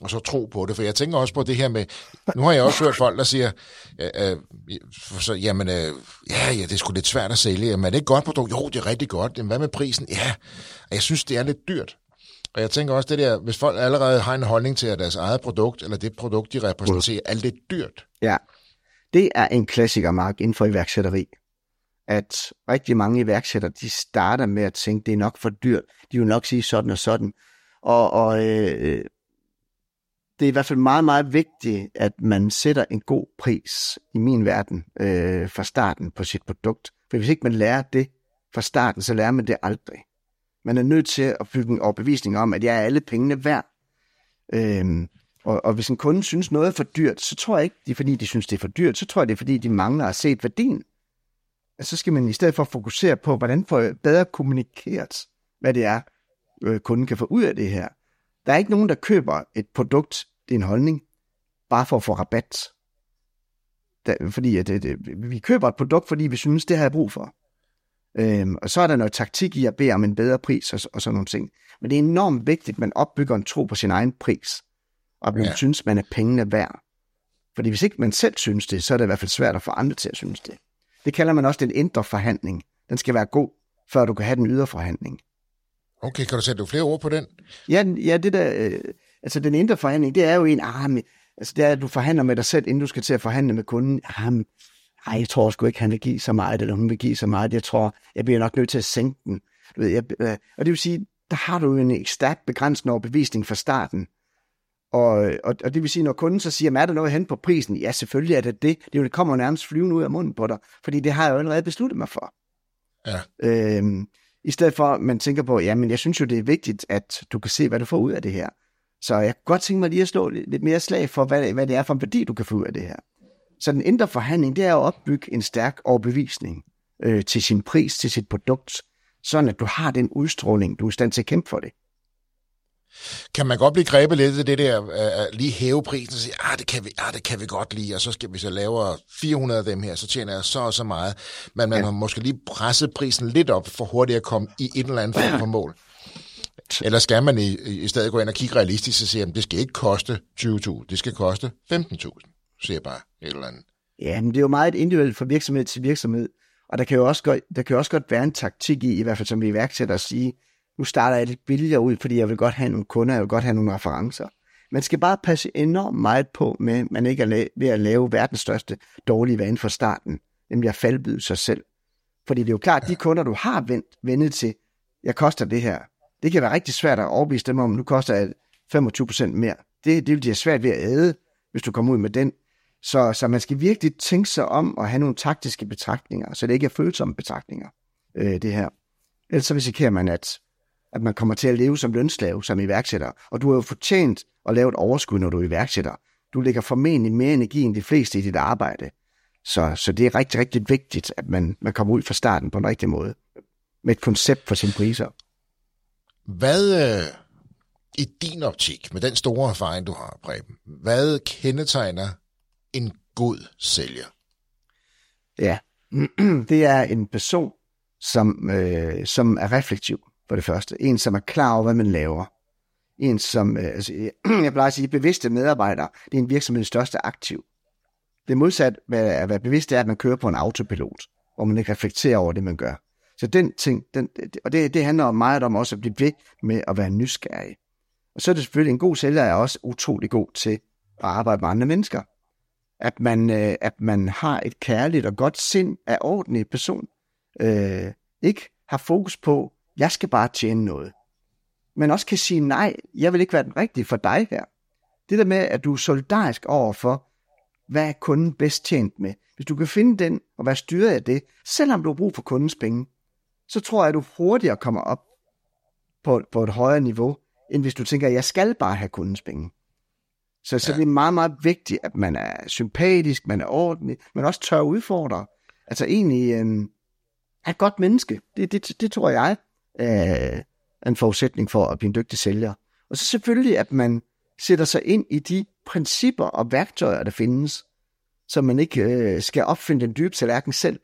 Speaker 1: og så tro på det. For jeg tænker også på det her med, nu har jeg også hørt folk, der siger, øh, øh, så, jamen, øh, ja, ja, det er sgu lidt svært at sælge. Jamen er det et godt produkt? Jo, det er rigtig godt. Jamen, hvad med prisen? Ja, jeg synes, det er lidt dyrt. Og jeg tænker også det der, hvis folk allerede har en holdning til, at deres eget produkt, eller det produkt, de repræsenterer, er lidt dyrt.
Speaker 2: Ja, det er en klassiker, Mark, inden for iværksætteri. At rigtig mange iværksættere, de starter med at tænke, det er nok for dyrt. De vil nok sige sådan og sådan. Og, og øh, det er i hvert fald meget, meget vigtigt, at man sætter en god pris i min verden øh, fra starten på sit produkt. For hvis ikke man lærer det fra starten, så lærer man det aldrig. Man er nødt til at bygge en overbevisning om, at jeg er alle pengene værd. Øhm, og, og hvis en kunde synes noget er for dyrt, så tror jeg ikke, det er fordi, de synes, det er for dyrt. Så tror jeg, det er fordi, de mangler at se værdien. Altså, så skal man i stedet for fokusere på, hvordan får jeg bedre kommunikeret, hvad det er, øh, kunden kan få ud af det her. Der er ikke nogen, der køber et produkt, det er en holdning, bare for at få rabat. Der, fordi at, at, at, vi køber et produkt, fordi vi synes, det har jeg brug for. Øhm, og så er der noget taktik i at bede om en bedre pris og, og sådan nogle ting. Men det er enormt vigtigt, at man opbygger en tro på sin egen pris, og at man ja. synes, man er pengene værd. Fordi hvis ikke man selv synes det, så er det i hvert fald svært at få andre til at synes det. Det kalder man også den indre forhandling. Den skal være god, før du kan have den ydre forhandling.
Speaker 1: Okay, kan du sætte flere ord på den?
Speaker 2: Ja, ja det der, øh, altså den indre forhandling, det er jo en, ah, men, altså det er, at du forhandler med dig selv, inden du skal til at forhandle med kunden. Ah, men, ej, jeg tror sgu ikke, han vil give så meget, eller hun vil give så meget. Jeg tror, jeg bliver nok nødt til at sænke den. Du ved, jeg, øh, og det vil sige, der har du en stærk begrænsende overbevisning fra starten. Og, og, og det vil sige, når kunden så siger, er der noget hen på prisen? Ja, selvfølgelig er det det. Det, det kommer nærmest flyvende ud af munden på dig, fordi det har jeg jo allerede besluttet mig for.
Speaker 1: Ja.
Speaker 2: Øhm, I stedet for, at man tænker på, ja, men jeg synes jo, det er vigtigt, at du kan se, hvad du får ud af det her. Så jeg kunne godt tænke mig lige at slå lidt mere slag for, hvad, hvad det er for en værdi, du kan få ud af det her. Så den indre forhandling, det er at opbygge en stærk overbevisning øh, til sin pris, til sit produkt, sådan at du har den udstråling, du er i stand til at kæmpe for det.
Speaker 1: Kan man godt blive grebet lidt af det der, uh, lige hæve prisen og sige, ah, det kan, vi, ah, det kan vi godt lide, og så skal vi så lave 400 af dem her, så tjener jeg så og så meget. Men man ja. har måske lige presset prisen lidt op for hurtigt at komme i et eller andet form for mål. Eller skal man i, i stedet gå ind og kigge realistisk og sige, at det skal ikke koste 20.000, det skal koste 15.000 siger bare et eller andet.
Speaker 2: Ja, men det er jo meget individuelt fra virksomhed til virksomhed, og der kan jo også godt, der kan jo også godt være en taktik i, i hvert fald som vi iværksætter at sige, nu starter jeg lidt billigere ud, fordi jeg vil godt have nogle kunder, jeg vil godt have nogle referencer. Man skal bare passe enormt meget på med, at man ikke er ved at lave verdens største dårlige vane for starten, nemlig at faldbyde sig selv. Fordi det er jo klart, at de kunder, du har vendt, vendet til, jeg koster det her, det kan være rigtig svært at overbevise dem om, nu koster jeg 25% mere. Det, det vil de svært ved at æde, hvis du kommer ud med den. Så, så man skal virkelig tænke sig om at have nogle taktiske betragtninger, så det ikke er følsomme betragtninger, øh, det her. Ellers så risikerer man, at, at man kommer til at leve som lønslave, som iværksætter. Og du har jo fortjent at lave et overskud, når du er iværksætter. Du lægger formentlig mere energi end de fleste i dit arbejde. Så, så det er rigtig, rigtig vigtigt, at man, man kommer ud fra starten på en rigtig måde. Med et koncept for sine priser.
Speaker 1: Hvad, øh, i din optik, med den store erfaring, du har, Preben, hvad kendetegner en god sælger?
Speaker 2: Ja, det er en person, som, øh, som er reflektiv, for det første. En, som er klar over, hvad man laver. En, som, øh, altså, jeg plejer at sige, bevidste medarbejdere, det er en virksomheds største aktiv. Det modsat at være bevidst er, at man kører på en autopilot, hvor man ikke reflekterer over det, man gør. Så den ting, den, og det, det handler meget om også at blive ved med at være nysgerrig. Og så er det selvfølgelig, en god sælger er også utrolig god til at arbejde med andre mennesker. At man, øh, at man har et kærligt og godt sind af ordentlig person. Øh, ikke har fokus på, jeg skal bare tjene noget. Men også kan sige, nej, jeg vil ikke være den rigtige for dig her. Det der med, at du er solidarisk over for, hvad er kunden bedst tjent med. Hvis du kan finde den og være styret af det, selvom du har brug for kundens penge, så tror jeg, at du hurtigere kommer op på, på et højere niveau, end hvis du tænker, at jeg skal bare have kundens penge. Så, så ja. det er meget, meget vigtigt, at man er sympatisk, man er ordentlig, men også tør udfordre. Altså egentlig øh, er et godt menneske. Det, det, det tror jeg er en forudsætning for at blive en dygtig sælger. Og så selvfølgelig, at man sætter sig ind i de principper og værktøjer, der findes, så man ikke øh, skal opfinde den dybe tallerken selv.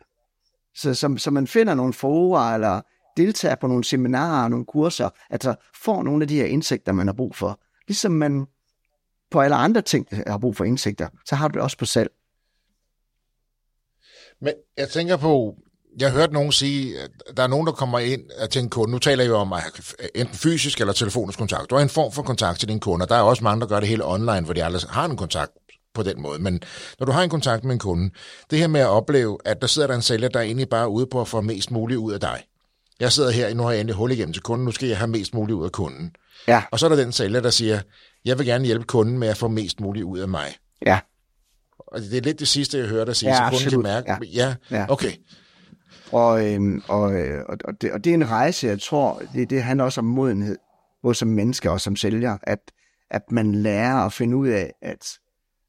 Speaker 2: Så, så, så man finder nogle forer, eller deltager på nogle seminarer, nogle kurser, altså får nogle af de her indsigter, man har brug for. Ligesom man på alle andre ting har brug for indsigter, så har du det også på salg.
Speaker 1: Men jeg tænker på, jeg hørte nogen sige, at der er nogen, der kommer ind til en kunde. Nu taler jeg jo om enten fysisk eller telefonisk kontakt. Du har en form for kontakt til din kunde, og der er også mange, der gør det hele online, hvor de aldrig har en kontakt på den måde. Men når du har en kontakt med en kunde, det her med at opleve, at der sidder der en sælger, der er egentlig bare ude på at få mest muligt ud af dig. Jeg sidder her, nu har jeg endelig hul igennem til kunden, nu skal jeg have mest muligt ud af kunden.
Speaker 2: Ja.
Speaker 1: Og så er der den sælger, der siger, jeg vil gerne hjælpe kunden med at få mest muligt ud af mig.
Speaker 2: Ja.
Speaker 1: Og det er lidt det sidste, jeg hører dig sige,
Speaker 2: ja,
Speaker 1: så kunden kan mærke, ja. ja, ja. okay.
Speaker 2: Og, øhm, og, øh, og, og, det, og det er en rejse, jeg tror, det, det handler også om modenhed, både som menneske og som sælger, at, at man lærer at finde ud af, at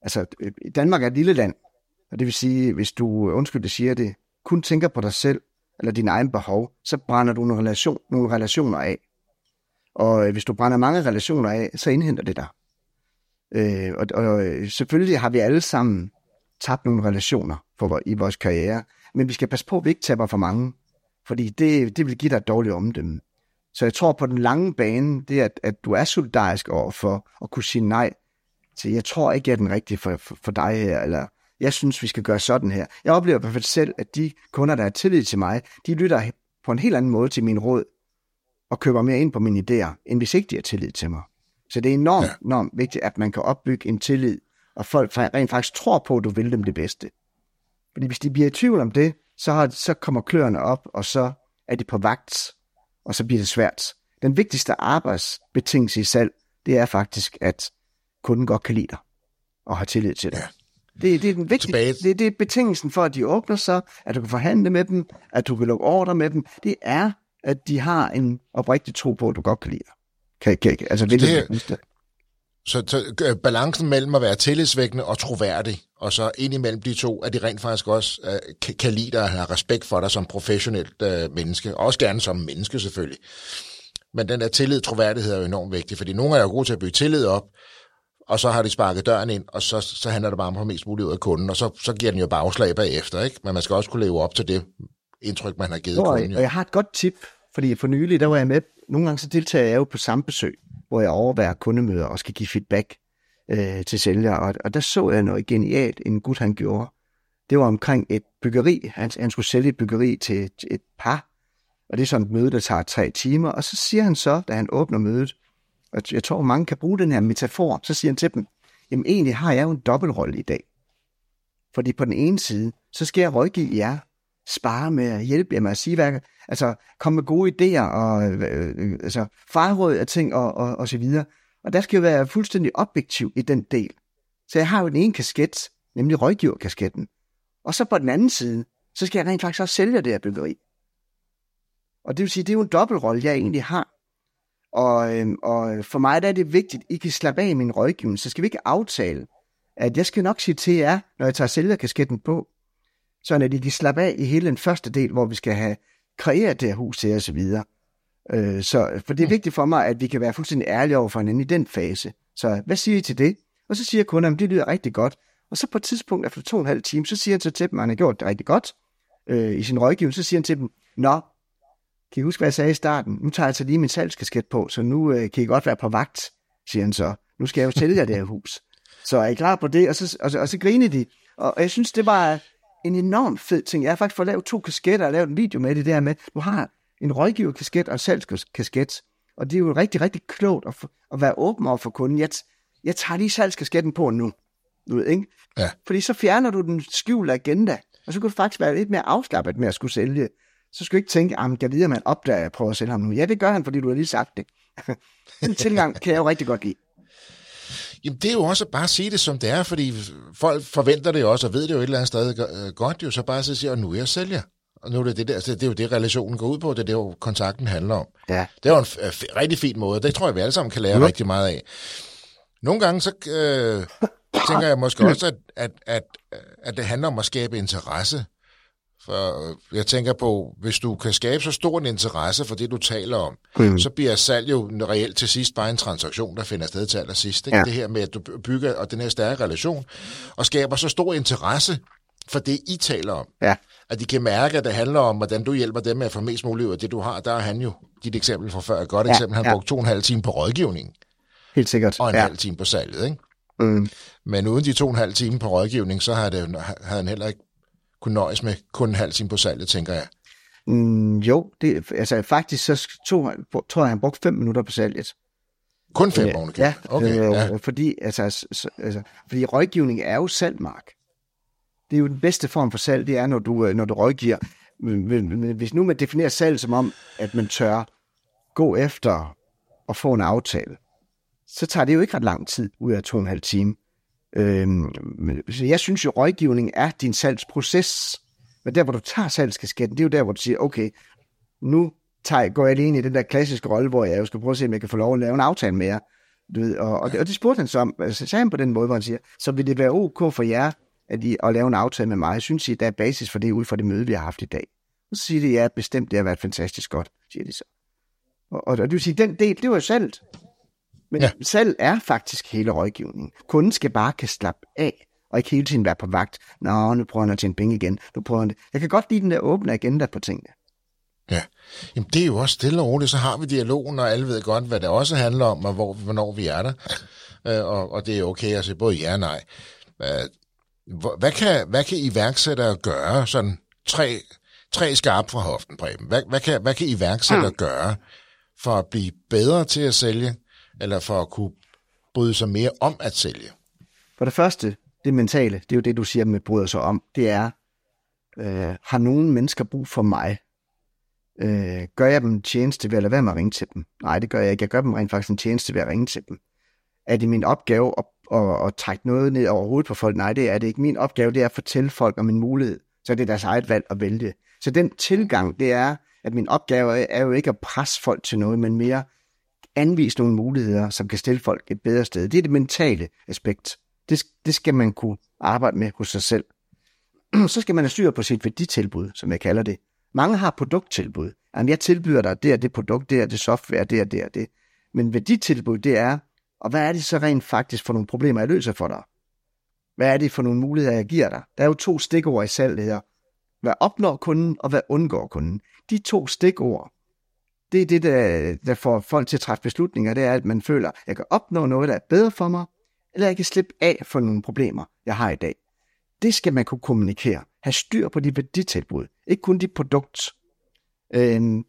Speaker 2: altså, Danmark er et lille land, og det vil sige, hvis du, undskyld, det siger det, kun tænker på dig selv, eller din egen behov, så brænder du nogle, relation, nogle relationer af. Og øh, hvis du brænder mange relationer af, så indhenter det dig. Øh, og, og øh, selvfølgelig har vi alle sammen tabt nogle relationer for, i vores karriere, men vi skal passe på, at vi ikke taber for mange, fordi det, det vil give dig et dårligt omdømme. Så jeg tror på den lange bane, det er, at, at du er solidarisk over for at kunne sige nej til, jeg tror ikke, jeg er den rigtige for, for, for dig her, eller jeg synes, vi skal gøre sådan her. Jeg oplever i hvert fald selv, at de kunder, der har tillid til mig, de lytter på en helt anden måde til min råd, og køber mere ind på mine idéer, end hvis ikke de har tillid til mig. Så det er enormt, ja. enormt vigtigt, at man kan opbygge en tillid, og folk rent faktisk tror på, at du vil dem det bedste. Fordi hvis de bliver i tvivl om det, så, har, så kommer kløerne op, og så er de på vagt, og så bliver det svært. Den vigtigste arbejdsbetingelse i salg, det er faktisk, at kunden godt kan lide dig, og har tillid til dig. Ja. Det, det er den vigtige, det, det er betingelsen for, at de åbner sig, at du kan forhandle med dem, at du kan lukke ordre med dem. Det er, at de har en oprigtig tro på, at du godt kan lide dig. Kan, kan, altså, det, det,
Speaker 1: så, så øh, balancen mellem at være tillidsvækkende og troværdig, og så ind imellem de to, at de rent faktisk også uh, kan, kan lide dig og have respekt for dig som professionelt uh, menneske, og også gerne som menneske selvfølgelig. Men den der tillid troværdighed er jo enormt vigtig, fordi nogle er jo gode til at bygge tillid op, og så har de sparket døren ind, og så, så handler det bare om at få mest muligt ud af kunden, og så, så giver den jo bare afslag bagefter, ikke? Men man skal også kunne leve op til det indtryk, man har givet
Speaker 2: Nå,
Speaker 1: kunden.
Speaker 2: Jo. Og jeg har et godt tip, fordi for nylig, der var jeg med, nogle gange så deltager jeg jo på samme besøg, hvor jeg overværer kundemøder og skal give feedback øh, til sælger. Og, og der så jeg noget genialt, en gut han gjorde. Det var omkring et byggeri. Han, han skulle sælge et byggeri til et, et par. Og det er sådan et møde, der tager tre timer. Og så siger han så, da han åbner mødet, og jeg tror, mange kan bruge den her metafor, så siger han til dem, jamen egentlig har jeg jo en dobbeltrolle i dag. Fordi på den ene side, så skal jeg rådgive jer, spare med at hjælpe jer med at sige, hvad, altså komme med gode idéer og øh, øh, øh altså, farråd af ting og, og, og så videre. Og der skal jo være fuldstændig objektiv i den del. Så jeg har jo den ene kasket, nemlig rådgiverkasketten. Og så på den anden side, så skal jeg rent faktisk også sælge det her byggeri. Og det vil sige, det er jo en dobbeltrolle, jeg egentlig har. Og, øhm, og for mig der er det vigtigt, at I kan slappe af i min rådgivning, så skal vi ikke aftale, at jeg skal nok sige til jer, når jeg tager sælgerkasketten på, så at I kan slappe af i hele den første del, hvor vi skal have kreeret det her hus til og så videre. Øh, så, for det er vigtigt for mig, at vi kan være fuldstændig ærlige over for hinanden i den fase. Så hvad siger I til det? Og så siger kunden, at det lyder rigtig godt. Og så på et tidspunkt efter to og en halv time, så siger han så til dem, at han har gjort det rigtig godt øh, i sin rådgivning. Så siger han til dem, Nå, kan I huske, hvad jeg sagde i starten? Nu tager jeg altså lige min salgskasket på, så nu øh, kan I godt være på vagt, siger han så. Nu skal jeg jo sælge jer det her hus. Så er I klar på det? Og så, og, så, og så griner de. Og, og jeg synes, det var en enorm fed ting. Jeg har faktisk fået lavet to kasketter og lavet en video med det der med, du har en rådgiverkasket og en salgskasket. Og det er jo rigtig, rigtig klogt at, at være åben over for kunden. Jeg, jeg tager lige salgskasketten på nu. Du ved, ikke?
Speaker 1: Ja.
Speaker 2: Fordi så fjerner du den skjulte agenda. Og så kan du faktisk være lidt mere afslappet med at skulle sælge. Så skal du ikke tænke, at jeg at man opdager, at jeg prøver at sælge ham nu. Ja, det gør han, fordi du har lige sagt det. Den tilgang kan jeg jo rigtig godt lide.
Speaker 1: Jamen, det er jo også at bare sige det, som det er, fordi folk forventer det også, og ved det jo et eller andet sted øh, godt, jo, så bare så siger, at nu er jeg sælger. Og nu er det det der, altså, det er jo det, relationen går ud på, det er det, jo kontakten handler om.
Speaker 2: Ja.
Speaker 1: Det er jo en f- f- rigtig fin måde, det tror jeg, vi alle sammen kan lære
Speaker 2: Ja.
Speaker 1: rigtig meget af. Nogle gange så øh, tænker jeg måske også, at, at, at, at det handler om at skabe interesse. For øh, jeg tænker på, hvis du kan skabe så stor en interesse for det, du taler om, mm. så bliver salg jo reelt til sidst bare en transaktion, der finder sted til allersidst. Ikke?
Speaker 2: Ja.
Speaker 1: Det her med, at du bygger og den her stærke relation, og skaber så stor interesse for det, I taler om.
Speaker 2: Ja.
Speaker 1: At de kan mærke, at det handler om, hvordan du hjælper dem med at få mest muligt ud af det, du har. Der er han jo, dit eksempel fra før, et godt
Speaker 2: Ja,
Speaker 1: eksempel, han
Speaker 2: ja.
Speaker 1: brugte to og en halv time på rådgivning,
Speaker 2: Helt sikkert.
Speaker 1: og en
Speaker 2: ja.
Speaker 1: halv time på salget. Ikke?
Speaker 2: Mm.
Speaker 1: Men uden de to og en halv time på rådgivning, så havde, det, havde han heller ikke kunne nøjes med kun en halv time på salget, tænker jeg.
Speaker 2: Mm, jo, det, altså faktisk så tog, tror jeg, han brugte fem minutter på salget.
Speaker 1: Kun fem
Speaker 2: Ja, ja,
Speaker 1: okay,
Speaker 2: øh,
Speaker 1: ja.
Speaker 2: Fordi, altså, altså, fordi rådgivning er jo salgmark. Det er jo den bedste form for salg, det er, når du, øh, når du rådgiver. Men, men, men hvis nu man definerer salg som om, at man tør gå efter at få en aftale, så tager det jo ikke ret lang tid ud af to og en halv time. Øhm, så jeg synes jo, rådgivning er din salgsproces. Men der, hvor du tager salgskasketten, det er jo der, hvor du siger, okay, nu tager, går jeg lige ind i den der klassiske rolle, hvor jeg jo skal prøve at se, om jeg kan få lov at lave en aftale med jer. Du ved, og, og, det, og det spurgte han så om, altså, sagde han på den måde, hvor han siger, så vil det være ok for jer at, I, at lave en aftale med mig. Jeg Synes I, der er basis for det ud fra det møde, vi har haft i dag? Og så siger de, ja, bestemt, det har været fantastisk godt, siger de så. Og, og, og det vil sige, den del, det var jo salget. Men
Speaker 1: Ja.
Speaker 2: salg er faktisk hele rådgivningen. Kunden skal bare kan slappe af, og ikke hele tiden være på vagt. Nå, nu prøver han at tjene penge igen. Nu prøver han det. Jeg kan godt lide den der åbne agenda på tingene.
Speaker 1: Ja, Jamen, det er jo også stille og roligt, så har vi dialogen, og alle ved godt, hvad det også handler om, og hvor, hvornår vi er der. Øh, og, og det er okay at sige både ja og nej. Øh, hvad, kan, hvad kan iværksættere gøre, sådan tre, tre skarp fra hoften, Preben? Hvad, hvad, kan, hvad kan iværksættere gøre for at blive bedre til at sælge, eller for at kunne bryde sig mere om at sælge?
Speaker 2: For det første, det mentale, det er jo det, du siger med bryder sig om, det er, øh, har nogen mennesker brug for mig? Øh, gør jeg dem en tjeneste ved at lade være med at ringe til dem? Nej, det gør jeg ikke. Jeg gør dem rent faktisk en tjeneste ved at ringe til dem. Er det min opgave at, at, at trække noget ned over hovedet på folk? Nej, det er det ikke. Min opgave det er at fortælle folk om en mulighed. Så det er deres eget valg at vælge. Så den tilgang, det er, at min opgave er jo ikke at presse folk til noget, men mere anvise nogle muligheder, som kan stille folk et bedre sted. Det er det mentale aspekt. Det, det skal man kunne arbejde med hos sig selv. Så skal man have styr på sit værditilbud, som jeg kalder det. Mange har produkttilbud. Jamen, jeg tilbyder dig det og det produkt, det og det software, det og det og det. Men værditilbud, det er, og hvad er det så rent faktisk for nogle problemer, jeg løser for dig? Hvad er det for nogle muligheder, jeg giver dig? Der er jo to stikord i salg, det her. Hvad opnår kunden, og hvad undgår kunden? De to stikord, det er det, der, der får folk til at træffe beslutninger, det er, at man føler, at jeg kan opnå noget, der er bedre for mig, eller jeg kan slippe af for nogle problemer, jeg har i dag. Det skal man kunne kommunikere. Have styr på de værditilbud, ikke kun de produkt. Øhm,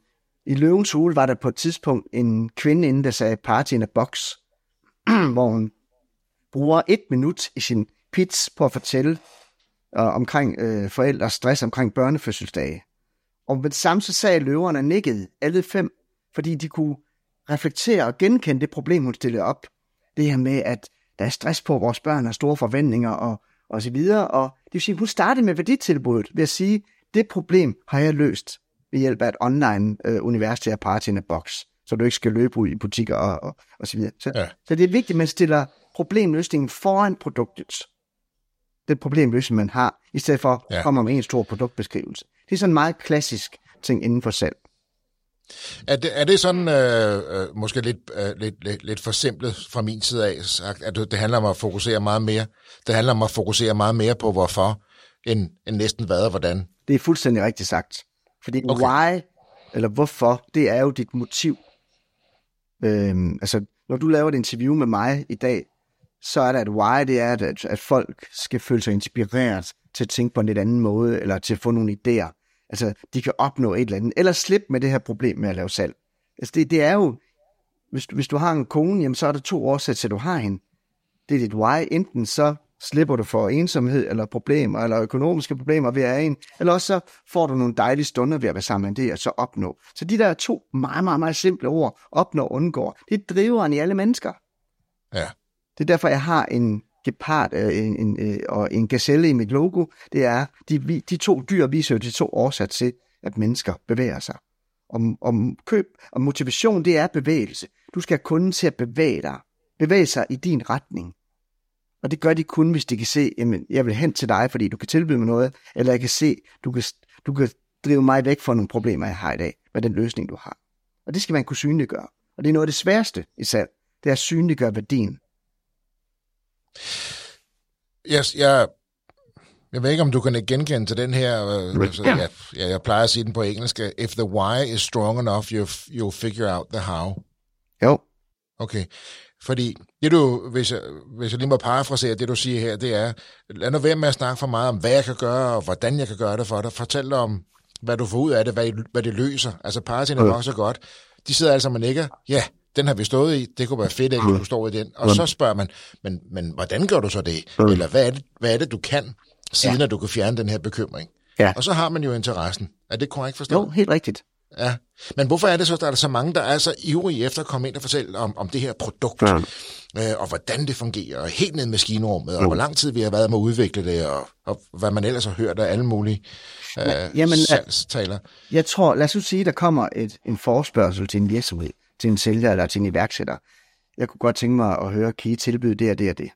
Speaker 2: I Løvens Hule var der på et tidspunkt en kvinde inde, der sagde party in a box, hvor hun bruger et minut i sin pitch på at fortælle øh, omkring øh, forældres stress omkring børnefødselsdage. Og med det samme så sagde løverne nikket, alle fem, fordi de kunne reflektere og genkende det problem, hun stillede op. Det her med, at der er stress på, vores børn har store forventninger og, og så videre. Og det vil sige, hun startede med værditilbuddet ved at sige, det problem har jeg løst ved hjælp af et online øh, til at party in a box, så du ikke skal løbe ud i butikker og, og, og så videre. Så,
Speaker 1: ja.
Speaker 2: så det er vigtigt, at man stiller problemløsningen foran produktet. Den problemløsning, man har, i stedet for
Speaker 1: Ja.
Speaker 2: at komme med en stor produktbeskrivelse. Det er sådan en meget klassisk ting inden for salg.
Speaker 1: Er det, er det sådan, øh, øh, måske lidt, øh, lidt, lidt, lidt forsimplet fra min side af, sagt, at det handler om at fokusere meget mere, det handler om at fokusere meget mere på hvorfor, end, end næsten hvad og hvordan?
Speaker 2: Det er fuldstændig rigtigt sagt. Fordi okay. why, eller hvorfor, det er jo dit motiv. Øhm, altså, når du laver et interview med mig i dag, så er der et why, det er, at, at folk skal føle sig inspireret til at tænke på en lidt anden måde, eller til at få nogle idéer. Altså, de kan opnå et eller andet, eller slippe med det her problem med at lave salg. Altså, det, det er jo, hvis du, hvis du har en kone, jamen, så er der to årsager til, at du har hende. Det er dit why. Enten så slipper du for ensomhed, eller problemer, eller økonomiske problemer ved at have en, eller også så får du nogle dejlige stunder ved at være sammen med det, og så opnå. Så de der to meget, meget, meget simple ord, opnå og undgår, det er driveren i alle mennesker.
Speaker 1: Ja.
Speaker 2: Det er derfor, jeg har en gepard øh, en, en, øh, og en gazelle i mit logo. Det er, de, de to dyr viser jo de to årsager til, at mennesker bevæger sig. Om, om køb og motivation, det er bevægelse. Du skal have kunden til at bevæge dig. Bevæge sig i din retning. Og det gør de kun, hvis de kan se, jamen, jeg vil hen til dig, fordi du kan tilbyde mig noget, eller jeg kan se, du kan, du kan drive mig væk fra nogle problemer, jeg har i dag, med den løsning, du har. Og det skal man kunne synliggøre. Og det er noget af det sværeste i salg, det er at synliggøre værdien.
Speaker 1: Jeg, jeg, jeg ved ikke, om du kan genkende til den her, øh, altså, ja. jeg, jeg plejer at sige den på engelsk, if the why is strong enough, you, you'll figure out the how.
Speaker 2: Jo.
Speaker 1: Okay, fordi det du, hvis jeg, hvis jeg lige må parafrasere det, du siger her, det er, lad nu være med at snakke for meget om, hvad jeg kan gøre, og hvordan jeg kan gøre det for dig. Fortæl dig om, hvad du får ud af det, hvad, hvad det løser. Altså partien er så godt. De sidder altså og nikker, ja, den har vi stået i, det kunne være fedt, at du står i den. Og så spørger man, men, men hvordan gør du så det? Eller hvad er det, hvad er det du kan, siden ja. at du kan fjerne den her bekymring? Ja. Og så har man jo interessen. Er det korrekt forstået?
Speaker 2: Jo, helt rigtigt.
Speaker 1: Ja, men hvorfor er det så, at der er så mange, der er så ivrige efter at komme ind og fortælle om, om det her produkt, ja. øh, og hvordan det fungerer, og helt ned i maskinrummet, og hvor lang tid vi har været med at udvikle det, og, og hvad man ellers har hørt af alle mulige øh, Jamen, salgstaler.
Speaker 2: Jeg tror, lad os sige, der kommer et, en forspørgsel til en virksomhed, til en sælger eller til en iværksætter. Jeg kunne godt tænke mig at høre, kan I tilbyde det og det og det?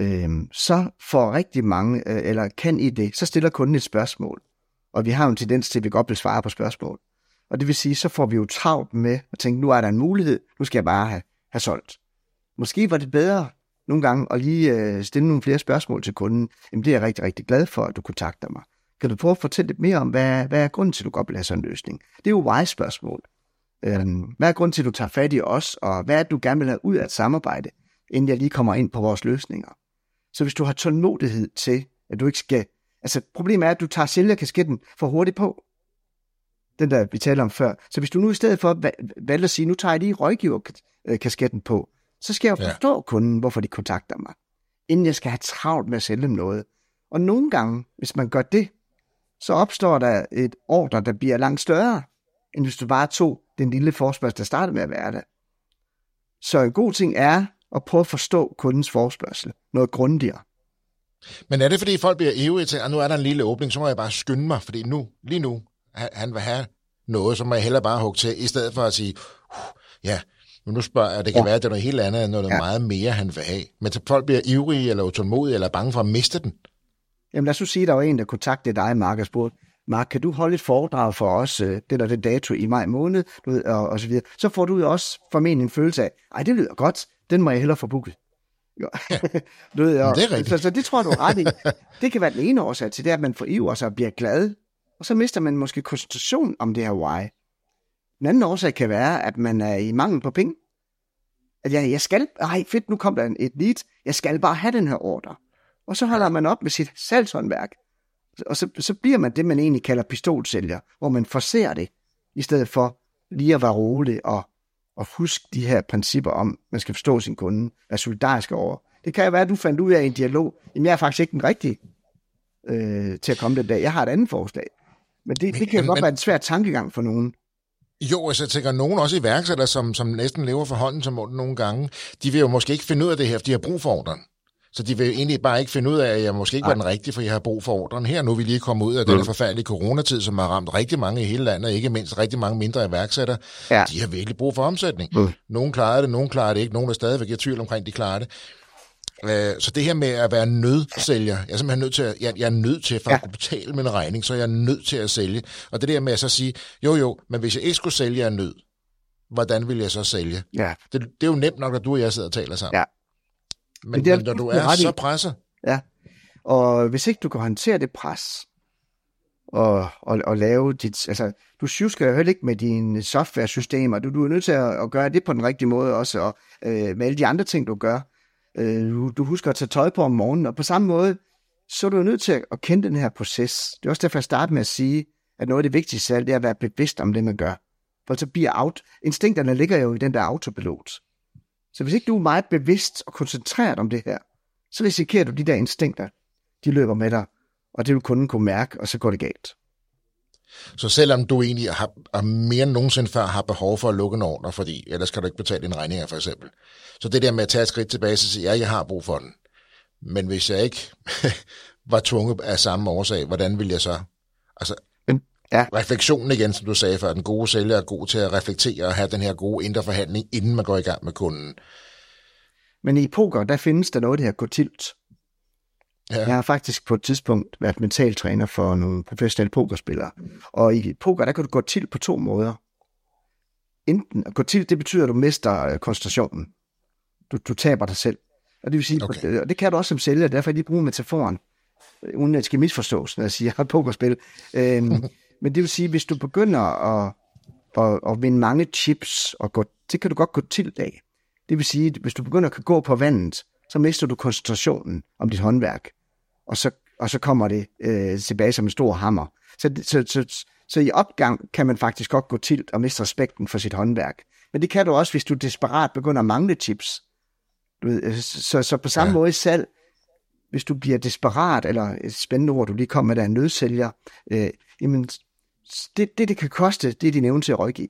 Speaker 2: Øhm, så får rigtig mange, øh, eller kan I det, så stiller kunden et spørgsmål. Og vi har jo en tendens til, at vi godt vil svare på spørgsmål. Og det vil sige, så får vi jo travlt med at tænke, nu er der en mulighed, nu skal jeg bare have, have solgt. Måske var det bedre nogle gange at lige øh, stille nogle flere spørgsmål til kunden. Jamen det er jeg rigtig, rigtig glad for, at du kontakter mig. Kan du prøve at fortælle lidt mere om, hvad, hvad er grunden til, at du godt vil have sådan en løsning? Det er jo why-spørgsmål. Øhm, hvad er grunden til, at du tager fat i os, og hvad er det, du gerne vil have ud af et samarbejde, inden jeg lige kommer ind på vores løsninger? Så hvis du har tålmodighed til, at du ikke skal Altså, problemet er, at du tager sælgerkasketten for hurtigt på. Den der, vi talte om før. Så hvis du nu i stedet for valgte at sige, nu tager jeg lige rådgiverkasketten på, så skal jeg jo forstå ja. kunden, hvorfor de kontakter mig, inden jeg skal have travlt med at sælge dem noget. Og nogle gange, hvis man gør det, så opstår der et ordre, der bliver langt større, end hvis du bare tog den lille forspørgsel, der startede med at være der. Så en god ting er at prøve at forstå kundens forspørgsel noget grundigere.
Speaker 1: Men er det, fordi folk bliver ivrige til, at nu er der en lille åbning, så må jeg bare skynde mig, fordi nu, lige nu, han vil have noget, så må jeg hellere bare hugge til, i stedet for at sige, ja, men nu spørger jeg, det kan ja. være, at det er noget helt andet, noget ja. meget mere, han vil have. Men til folk bliver ivrige, eller utålmodige, eller bange for at miste den.
Speaker 2: Jamen lad os sige, der var en, der kontaktede dig, Mark, og spurgte, Mark, kan du holde et foredrag for os, øh, det der det dato i maj måned, du ved, og, og så videre. Så får du også formentlig en følelse af, ej, det lyder godt, den må jeg hellere få booket. Jo. Ja. du ved, og, det er rigtigt. Så, så det tror jeg, du er ret i. Det kan være den ene årsag til det, at man får iver sig og bliver glad. Og så mister man måske koncentration om det her why. Den anden årsag kan være, at man er i mangel på penge. At jeg, jeg skal, ej fedt, nu kom der et lead, jeg skal bare have den her ordre. Og så holder man op med sit salgshåndværk. Og så, så bliver man det, man egentlig kalder pistolsælger, hvor man forser det, i stedet for lige at være rolig og og husk de her principper om, man skal forstå sin kunde, være solidarisk over. Det kan jo være, at du fandt ud af i en dialog, jamen jeg er faktisk ikke den rigtige øh, til at komme den dag. Jeg har et andet forslag. Men det, det kan jo godt men, være en svær tankegang for nogen.
Speaker 1: Jo, altså jeg tænker, nogen også iværksættere, som, som næsten lever for hånden som nogle gange, de vil jo måske ikke finde ud af det her, for de har brug for ordren. Så de vil egentlig bare ikke finde ud af, at jeg måske ikke var den rigtige, for jeg har brug for ordren. Her nu er vi lige kommet ud af mm. den forfærdelige coronatid, som har ramt rigtig mange i hele landet, ikke mindst rigtig mange mindre iværksættere. Ja. De har virkelig brug for omsætning. Mm. Nogle klarer det, nogle klarer det ikke, nogle er stadigvæk i tvivl omkring, de klarer det. Øh, så det her med at være nødsælger, jeg er simpelthen nødt til at, jeg, jeg er nødt til, for ja. at kunne betale min regning, så er jeg nødt til at sælge. Og det der med at så sige, jo jo, men hvis jeg ikke skulle sælge af nød, hvordan vil jeg så sælge?
Speaker 2: Ja.
Speaker 1: Det, det er jo nemt nok, at du og jeg sidder og taler sammen.
Speaker 2: Ja.
Speaker 1: Men,
Speaker 2: Men det er
Speaker 1: men når du er så presset,
Speaker 2: Ja. Og hvis ikke du kan håndtere det pres, og, og, og lave dit... Altså, du sjusker jo heller ikke med dine software-systemer. Du, du er nødt til at, at gøre det på den rigtige måde også, og øh, med alle de andre ting, du gør. Øh, du, du husker at tage tøj på om morgenen, og på samme måde, så er du jo nødt til at, at kende den her proces. Det er også derfor, jeg starter med at sige, at noget af det vigtigste selv, det er at være bevidst om det, man gør. For så bliver out... Instinkterne ligger jo i den der autopilot. Så hvis ikke du er meget bevidst og koncentreret om det her, så risikerer du de der instinkter, de løber med dig, og det vil kunden kunne mærke, og så går det galt.
Speaker 1: så selvom du egentlig har, har mere end nogensinde før har behov for at lukke en ordre, fordi ellers kan du ikke betale dine regninger for eksempel. Så det der med at tage et skridt tilbage og sige, ja, jeg har brug for den. Men hvis jeg ikke var tvunget af samme årsag, hvordan ville jeg så? Altså,
Speaker 2: ja,
Speaker 1: refleksionen igen, som du sagde før, den gode sælger er god til at reflektere og have den her gode indre forhandling, inden man går i gang med kunden.
Speaker 2: men i poker, der findes der noget, der her gå tilt.
Speaker 1: Ja.
Speaker 2: Jeg har faktisk på et tidspunkt været mentaltræner for nogle professionelle pokerspillere. Og i poker, der kan du gå til på to måder. Enten at gå til, det betyder, at du mister øh, koncentrationen. Du, du taber dig selv. Og det vil sige,
Speaker 1: Okay.
Speaker 2: okay. og det kan du også som sælger, derfor er de bruger metaforen, øh, uden at det skal misforstås, når jeg siger pokerspil. Øhm, men det vil sige, hvis du begynder at, at, at vinde mange chips, og gå, det kan du godt gå til af. Det vil sige, at hvis du begynder at gå på vandet, så mister du koncentrationen om dit håndværk, og så, og så kommer det øh, tilbage som en stor hammer. Så, så, så, så i opgang kan man faktisk godt gå til og miste respekten for sit håndværk. Men det kan du også, hvis du desperat begynder at mangle chips. Du ved, øh, så, så på samme
Speaker 1: Ja.
Speaker 2: måde i salg, hvis du bliver desperat, eller et spændende ord, du lige kom med, der er nødsælger, øh, jamen, det, det, det kan koste, det er din evne til at rådgive.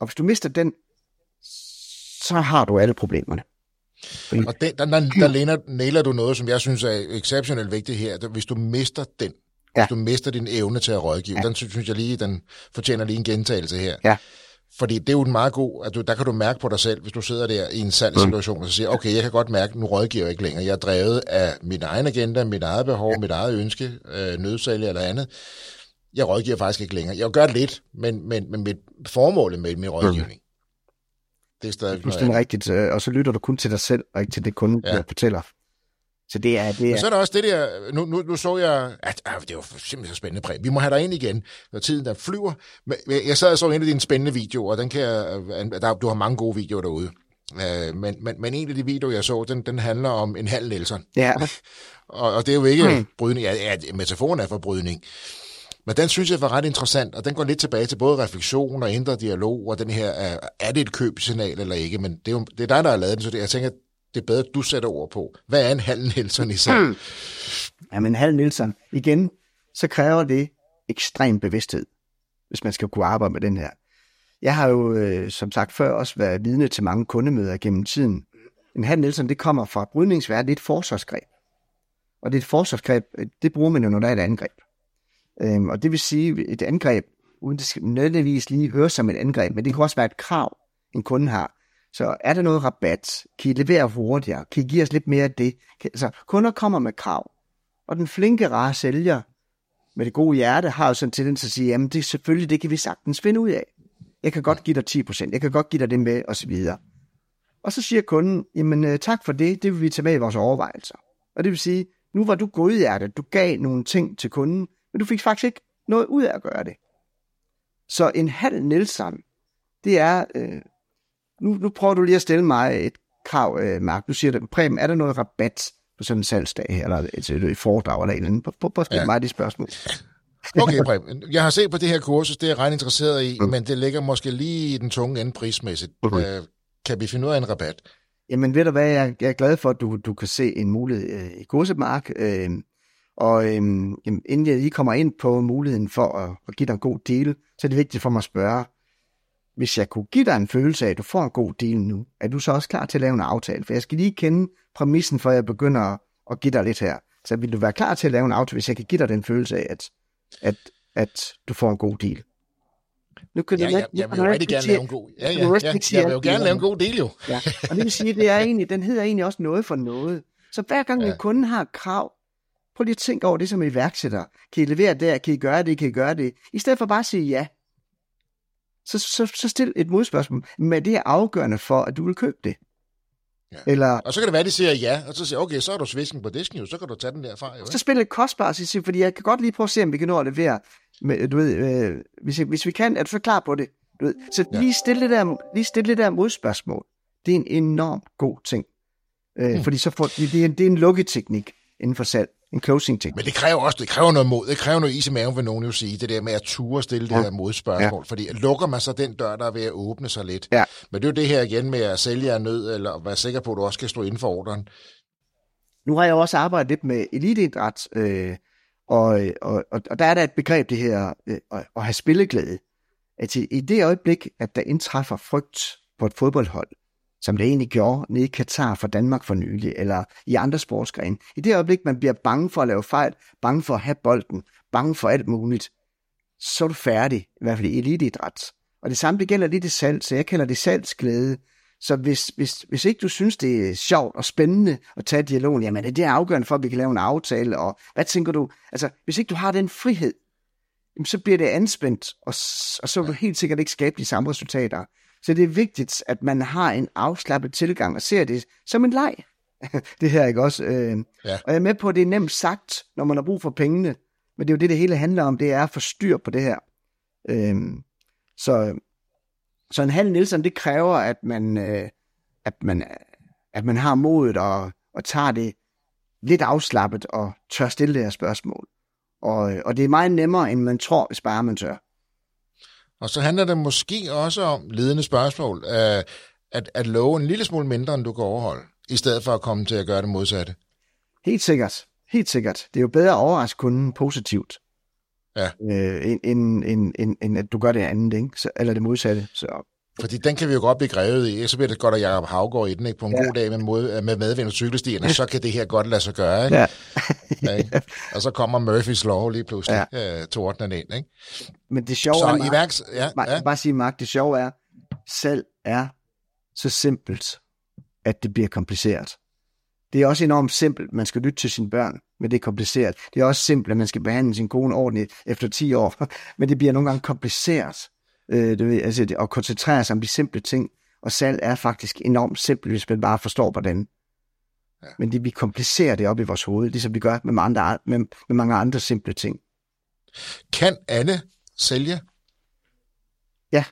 Speaker 2: Og hvis du mister den, så har du alle problemerne.
Speaker 1: Og den, der, der, der læner, nailer du noget, som jeg synes er exceptionelt vigtigt her. Det- Hvis du mister den, ja. Hvis du mister din evne til at rådgive, ja. den synes, jeg lige, den fortjener lige en gentagelse her.
Speaker 2: Ja.
Speaker 1: Fordi det er jo en meget god, at du, der kan du mærke på dig selv, hvis du sidder der i en salgssituation, og så siger, okay, jeg kan godt mærke, nu rådgiver jeg ikke længere. Jeg er drevet af min egen agenda, mit eget behov, ja. mit eget ønske, øh, nødsalg eller andet. Jeg rådgiver faktisk ikke længere. Jeg gør lidt, men, men, men mit formål med min rådgivning, det er stadig
Speaker 2: Fuldstændig
Speaker 1: andet.
Speaker 2: rigtigt. Og så lytter du kun til dig selv, og ikke til det kunden
Speaker 1: Ja.
Speaker 2: fortæller. Så det er, det
Speaker 1: Men
Speaker 2: er
Speaker 1: så er der også det der, nu, nu, nu så jeg, at ah, det var simpelthen så spændende præg. Vi må have dig ind igen, når tiden der flyver. Men jeg- sad og så en af dine spændende videoer, og den kan jeg, øh, der, du har mange gode videoer derude. Øh, men, men, men en af de videoer, jeg så, den, den handler om en halv Nelson.
Speaker 2: ja,
Speaker 1: Og, og det er jo ikke mm.
Speaker 2: Mm.
Speaker 1: brydning, ja, ja, metaforen er for brydning. Men den synes jeg var ret interessant, og den går lidt tilbage til både refleksion og indre dialog, og den her, er, er det et købsignal eller ikke? Men det er, jo, det er dig, der har lavet den, så det, jeg tænker, det er bedre, at du sætter ord på. Hvad er en halv Nelson i sig? Mm.
Speaker 2: ja, men Nielsen, igen, så kræver det ekstrem bevidsthed, hvis man skal kunne arbejde med den her. Jeg har jo, øh, som sagt før, også været vidne til mange kundemøder gennem tiden. En halv Nielsen, det kommer fra brydningsværd, det er et forsvarsgreb. Og det er et forsvarsgreb, øh, det bruger man jo, når der er et angreb. Øhm, og det vil sige, et angreb, uden det skal nødvendigvis lige høre som et angreb, men det kan også være et krav, en kunde har. Så er der noget rabat? Kan I levere hurtigere? Kan I give os lidt mere af det? Kan, altså, kunder kommer med krav. Og den flinke, rare sælger med det gode hjerte har jo sådan en tendens til at sige, jamen det selvfølgelig, det kan vi sagtens finde ud af. Jeg kan godt give dig 10%, jeg kan godt give dig det med, og så videre. Og så siger kunden, jamen øh, tak for det, det vil vi tage med i vores overvejelser. Og det vil sige, nu var du godhjertet, du gav nogle ting til kunden, men du fik faktisk ikke noget ud af at gøre det. Så en halv Nielsen, det er, øh, nu, nu prøver du lige at stille mig et krav, øh, Mark. Du siger, det, Preben, er der noget rabat på sådan en salgsdag eller et, et, et foredrag eller et eller andet? Prøv, prøv, at stille
Speaker 1: Ja.
Speaker 2: mig det spørgsmål.
Speaker 1: Okay, Preben. Jeg har set på det her kursus, det er jeg ret interesseret i, mm. men det ligger måske lige i den tunge ende prismæssigt.
Speaker 2: Mhm.
Speaker 1: Øh, kan vi finde ud af en rabat?
Speaker 2: Jamen ved du hvad, jeg, jeg er glad for, at du, du kan se en mulighed øh, i kursemark. Øh, og øh, jamen, inden jeg lige kommer ind på muligheden for at, at give dig en god deal, så er det vigtigt for mig at spørge, hvis jeg kunne give dig en følelse af, at du får en god deal nu, er du så også klar til at lave en aftale? For jeg skal lige kende præmissen, for jeg begynder at, at give dig lidt her. Så vil du være klar til at lave en aftale, hvis jeg kan give dig den følelse af, at, at, at du får en god deal? Nu kan
Speaker 1: Ja,
Speaker 2: du
Speaker 1: ja,
Speaker 2: ikke-
Speaker 1: jeg vil jo rigtig gerne lave en god... Ja, ja, ja,
Speaker 2: sige
Speaker 1: jeg vil jo gerne lave en god deal, jo.
Speaker 2: Ja, og det vil sige, det er egentlig, den hedder egentlig også noget for noget. Så hver gang
Speaker 1: Ja.
Speaker 2: en kunde har et krav, prøv lige at tænke over det som iværksætter. Kan I levere der? Kan I gøre det? Kan I gøre det? I stedet for bare at sige ja. Så, så, så stil et modspørgsmål. Men det er afgørende for, at du vil købe det.
Speaker 1: Ja.
Speaker 2: Eller
Speaker 1: Og så kan det være, at de siger ja, og så siger okay, så er du svisken på disken jo, så kan du tage den derfra jo.
Speaker 2: så
Speaker 1: Ikke?
Speaker 2: spil lidt kostbart, så fordi jeg kan godt lige prøve at se, om vi kan nå at levere. Med, du ved, øh, hvis, hvis vi kan, er du så klar på det? Du ved. Så
Speaker 1: Ja.
Speaker 2: lige stille det der, lige stille det der modspørgsmål. Det er en enormt god ting. Øh,
Speaker 1: Hmm.
Speaker 2: Fordi så får, det, det, er en, det er en lukketeknik inden for salg. En closing-teknik.
Speaker 1: Men det kræver også det kræver noget mod. Det kræver noget is i maven, vil nogen jo sige. Det der med at ture stille det
Speaker 2: Ja.
Speaker 1: her modspørgsmål. Fordi lukker man så den dør, der er ved at åbne sig lidt.
Speaker 2: Ja.
Speaker 1: Men det er jo det her igen med at sælge af nød, eller være sikker på, at du også kan stå inden for ordren.
Speaker 2: Nu har jeg også arbejdet lidt med eliteidræt, øh, og, og, og, og der er der et begreb, det her øh, at, have spilleglæde. At i, i det øjeblik, at der indtræffer frygt på et fodboldhold, som det egentlig gjorde nede i Katar for Danmark for nylig, eller i andre sportsgrene, i det øjeblik, man bliver bange for at lave fejl, bange for at have bolden, bange for alt muligt, så er du færdig, i hvert fald i eliteidræt. Og det samme det gælder lidt i salg, så jeg kalder det salgsglæde. Så hvis, hvis, hvis ikke du synes, det er sjovt og spændende at tage dialogen, jamen er det er afgørende for, at vi kan lave en aftale, og hvad tænker du? Altså, hvis ikke du har den frihed, jamen, så bliver det anspændt, og, og så vil du helt sikkert ikke skabe de samme resultater. Så det er vigtigt, at man har en afslappet tilgang og ser det som en leg. det her, ikke også? Øh,
Speaker 1: Ja.
Speaker 2: Og jeg er med på, at det er nemt sagt, når man har brug for pengene, men det er jo det, det hele handler om, det er at få styr på det her. Øhm, så, så en halv Nielsen, det kræver, at man, øh, at man, at man har modet og, og tager det lidt afslappet og tør stille det her spørgsmål. Og, og det er meget nemmere, end man tror, hvis bare man tør.
Speaker 1: Og så handler det måske også om ledende spørgsmål, øh, at, at love en lille smule mindre, end du kan overholde, i stedet for at komme til at gøre det modsatte.
Speaker 2: Helt sikkert. Helt sikkert. Det er jo bedre at overraske kunden positivt,
Speaker 1: Ja.
Speaker 2: øh, end, end, end, end, end at du gør det andet, ikke? Så, eller det modsatte. Så,
Speaker 1: Fordi den kan vi jo godt blive grevet i. Så bliver det godt, at Jacob Havgård i den, ikke? På en ja. god dag med, mod, med medvind og cykelstierne, så kan det her godt lade sig gøre, ikke?
Speaker 2: ja.
Speaker 1: Ja. ikke? Og så kommer Murphys Law lige pludselig, ja. øh, tordnen ind, ikke?
Speaker 2: Men det sjove er,
Speaker 1: Så
Speaker 2: Mark-
Speaker 1: iværks... Ja,
Speaker 2: Mark,
Speaker 1: ja.
Speaker 2: bare sige, Mark, det sjove er, salg er så simpelt, at det bliver kompliceret. Det er også enormt simpelt, man skal lytte til sine børn, men det er kompliceret. Det er også simpelt, at man skal behandle sin kone ordentligt efter 10 år, men det bliver nogle gange kompliceret øh, ved, altså, det- at koncentrere sig om de simple ting. Og salg er faktisk enormt simpelt, hvis man bare forstår, hvordan. Ja. Men det, vi komplicerer det op i vores hoved, ligesom vi gør med, mange andre, med, med mange andre simple ting.
Speaker 1: Kan alle sælge?
Speaker 2: Ja,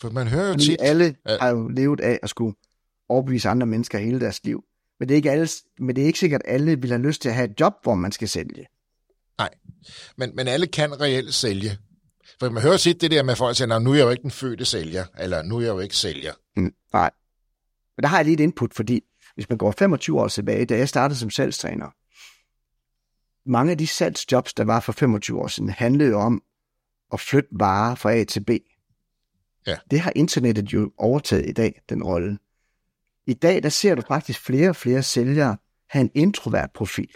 Speaker 1: For man hører jo
Speaker 2: fordi
Speaker 1: tit...
Speaker 2: alle
Speaker 1: Ja.
Speaker 2: har jo levet af at skulle overbevise andre mennesker hele deres liv. Men det er ikke, alle, men det er ikke sikkert, at alle vil have lyst til at have et job, hvor man skal sælge.
Speaker 1: Nej, men, men alle kan reelt sælge. For man hører tit det der med, at folk siger, "Nå, nu er jeg jo ikke den fødte sælger, eller nu er jeg jo ikke sælger.
Speaker 2: Mm, nej. Men der har jeg lige et input, fordi hvis man går 25 år tilbage, da jeg startede som salgstræner, mange af de salgsjobs, der var for 25 år siden, handlede jo om at flytte varer fra A til B.
Speaker 1: Ja.
Speaker 2: Det har internettet jo overtaget i dag, den rolle. I dag, der ser du faktisk flere og flere sælgere have en introvert profil.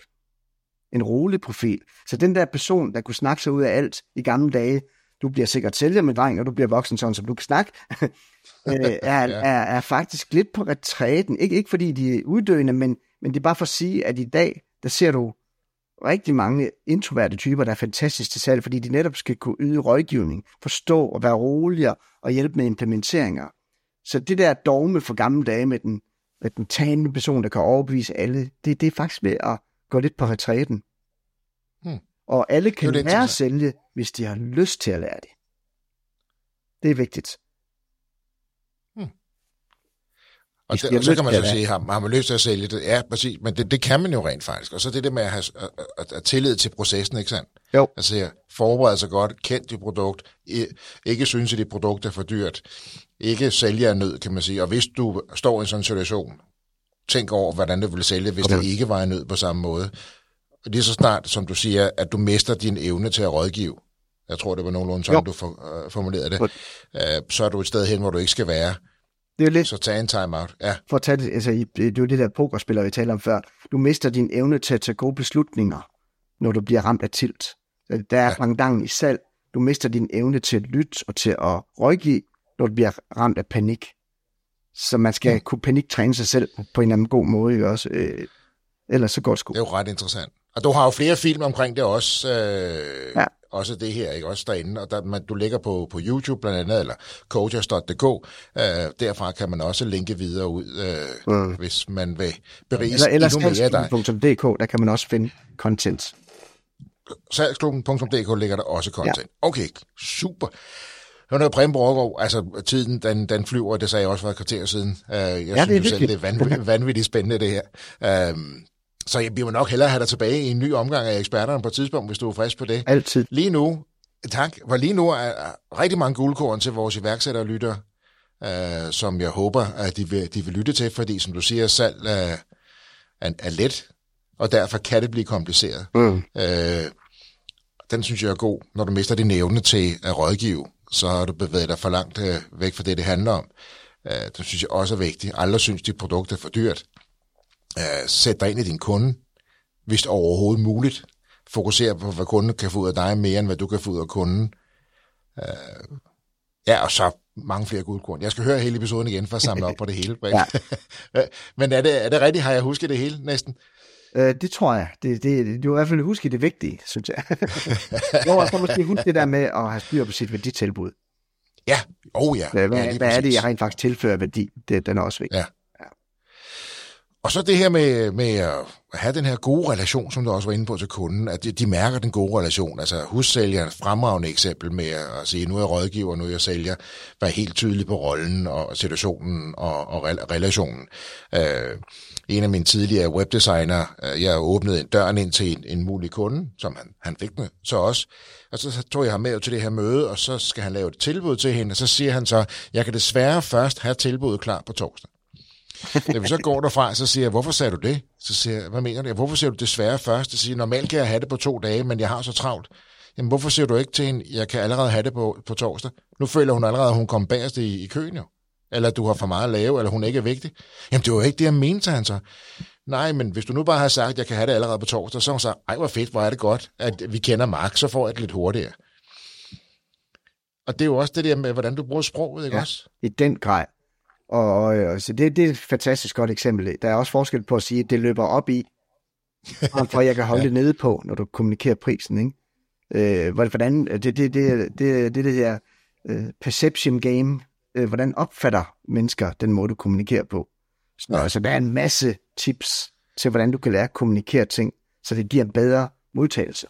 Speaker 2: En rolig profil. Så den der person, der kunne snakke sig ud af alt i gamle dage, du bliver sikkert sælger med dreng, og du bliver voksen sådan, som du kan snakke, øh, er, er, er faktisk lidt på retræten. Ikke, ikke fordi de er uddøende, men, men det er bare for at sige, at i dag, der ser du rigtig mange introverte typer, der er fantastisk til salg, fordi de netop skal kunne yde rådgivning, forstå og være roligere og hjælpe med implementeringer. Så det der dogme for gamle dage med den, med den talende person, der kan overbevise alle, det, det er faktisk ved at gå lidt på retræten.
Speaker 1: Hmm.
Speaker 2: Og alle kan
Speaker 1: Det
Speaker 2: lære at sælge, hvis de har lyst til at lære det. Det er vigtigt.
Speaker 1: Og,
Speaker 2: Hvis de
Speaker 1: det, og så kan man så sige, har, har man lyst til at sælge det? Ja, præcis, men det, det kan man jo rent faktisk. Og så det der med at have at, at, at tillid til processen, ikke sandt?
Speaker 2: Jo.
Speaker 1: Altså forberede sig godt, kend dit produkt, ikke synes, at dit produkt er for dyrt, ikke sælge af nød, kan man sige. Og hvis du står i en sådan situation, tænk over, hvordan du ville sælge, hvis
Speaker 2: Okay.
Speaker 1: det ikke var en nød på samme måde. Og lige så snart, som du siger, at du mister din evne til at rådgive, jeg tror, det var nogenlunde sådan,
Speaker 2: Jo.
Speaker 1: du for, øh, formulerede det, øh, så er du et sted hen, hvor du ikke skal være.
Speaker 2: Det er jo lidt
Speaker 1: Så tag en time-out. Ja,
Speaker 2: for at tage det, altså, det er jo det der pokerspiller, vi talte om før. Du mister din evne til at tage gode beslutninger, når du bliver ramt af tilt. Så Der er
Speaker 1: Ja.
Speaker 2: ja. i salg. du mister din evne til at lytte og til at rådgive, når du bliver ramt af panik. Så man skal ja. kunne paniktræne sig selv på en eller anden god måde, ikke også? Øh, ellers så går det sgu.
Speaker 1: Det er jo ret interessant. Og du har jo flere film omkring det også. Øh, ja. Også det her, ikke? Også derinde. Og der, man, du ligger på, på YouTube blandt andet, eller coaches.dk. Øh, derfra kan man også linke videre ud, øh, mm. hvis man vil berige
Speaker 2: eller, eller endnu mere af dig. der kan man også finde content.
Speaker 1: Salgsklubben.dk ligger der også content. Ja. Okay, super. Hør noget, Preben Borgård, altså tiden, den, den flyver, det sagde jeg også for et kvarter siden. Uh, jeg ja, synes det er selv, det er vanvittigt, vanvittigt spændende, det her. Uh, så jeg bliver nok hellere have dig tilbage i en ny omgang af eksperterne på et tidspunkt, hvis du er frisk på det.
Speaker 2: Altid.
Speaker 1: Lige nu, tak, for lige nu er rigtig mange guldkorn til vores iværksættere lytter, uh, som jeg håber, at de vil, de vil lytte til, fordi som du siger, salg uh, er, er let, og derfor kan det blive kompliceret. Mm. Uh, den synes jeg er god, når du mister din evne til at rådgive så har du bevæget dig for langt øh, væk fra det, det handler om. Øh, det synes jeg også er vigtigt. Alle synes, dit produkt er for dyrt. Øh, sæt dig ind i din kunde, hvis det overhovedet muligt. Fokuser på, hvad kunden kan få ud af dig, mere end hvad du kan få ud af kunden. Øh, ja, og så mange flere guldkorn. Jeg skal høre hele episoden igen for at samle op på det hele. ja. Men er det, er det rigtigt? Har jeg husket det hele næsten?
Speaker 2: Øh, det tror jeg. Det, det, du er i hvert fald huske det vigtige, synes jeg. jo, jeg får måske huske det der med at have styr på sit værditilbud.
Speaker 1: Ja, oh ja.
Speaker 2: Hvad,
Speaker 1: ja,
Speaker 2: hvad er det, jeg rent faktisk tilfører værdi? Det, den er også vigtig.
Speaker 1: Ja. ja. Og så det her med, med at have den her gode relation, som du også var inde på til kunden, at de, de mærker den gode relation. Altså hussælger er et fremragende eksempel med at sige, nu er jeg rådgiver, nu er jeg sælger, være helt tydelig på rollen og situationen og, og relationen. Øh, en af mine tidligere webdesigner, øh, jeg åbnede en døren ind til en, en mulig kunde, som han, han fik med, så også. Og så tog jeg ham med til det her møde, og så skal han lave et tilbud til hende, og så siger han så, jeg kan desværre først have tilbuddet klar på torsdag. Da vi så går derfra, så siger jeg, hvorfor sagde du det? Så siger jeg, hvad mener du? Hvorfor siger du desværre først? Så siger jeg, normalt kan jeg have det på to dage, men jeg har så travlt. Jamen, hvorfor siger du ikke til hende, jeg kan allerede have det på, på torsdag? Nu føler hun allerede, at hun kommer bagerst i, i køen jo eller du har for meget at lave, eller hun ikke er vigtig. Jamen, det var ikke det, jeg mente, han så. Nej, men hvis du nu bare har sagt, at jeg kan have det allerede på torsdag, så har hun sagt, ej, hvor fedt, hvor er det godt, at vi kender Mark, så får jeg det lidt hurtigere. Og det er jo også det der med, hvordan du bruger sproget, ikke ja, også?
Speaker 2: i den grad. Og, og, så det, det er et fantastisk godt eksempel. Der er også forskel på at sige, at det løber op i, for jeg kan holde ja. det nede på, når du kommunikerer prisen, ikke? Øh, hvordan, det, det, det, det, det, det der uh, perception game, øh, hvordan opfatter mennesker den måde, du kommunikerer på. Så, ja. altså, der er en masse tips til, hvordan du kan lære at kommunikere ting, så det giver en bedre modtagelse.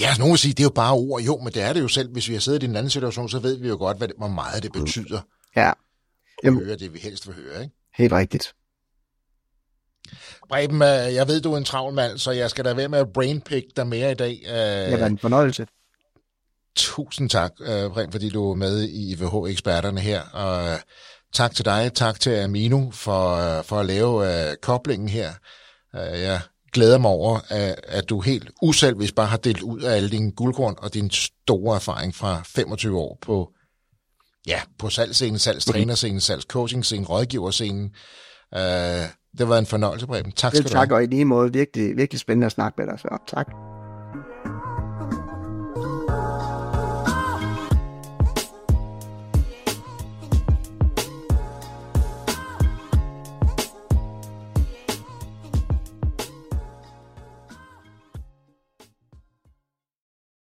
Speaker 1: Ja, nogen vil sige, det er jo bare ord. Jo, men det er det jo selv. Hvis vi har siddet i en anden situation, så ved vi jo godt, hvad det, hvor meget det betyder.
Speaker 2: Ja.
Speaker 1: Jamen, høre det, vi helst vil høre, ikke?
Speaker 2: Helt rigtigt.
Speaker 1: Breben, øh, jeg ved, du er en travl mand, så jeg skal da være med at brainpick dig mere i dag.
Speaker 2: Det var en fornøjelse.
Speaker 1: Tusind tak, uh, fordi du er med i IVH-eksperterne her. Og uh, tak til dig, tak til Amino for, uh, for at lave uh, koblingen her. Uh, jeg glæder mig over, at, at du helt uselvisk bare har delt ud af alle dine guldkorn og din store erfaring fra 25 år på, ja, på salgsscenen, salgstrænerscenen, salgscoachingscenen, rådgiverscenen. Uh, det var en fornøjelse, Breben. Tak skal du
Speaker 2: have. Tak, og i lige måde virkelig, virkelig spændende at snakke med dig. Så tak.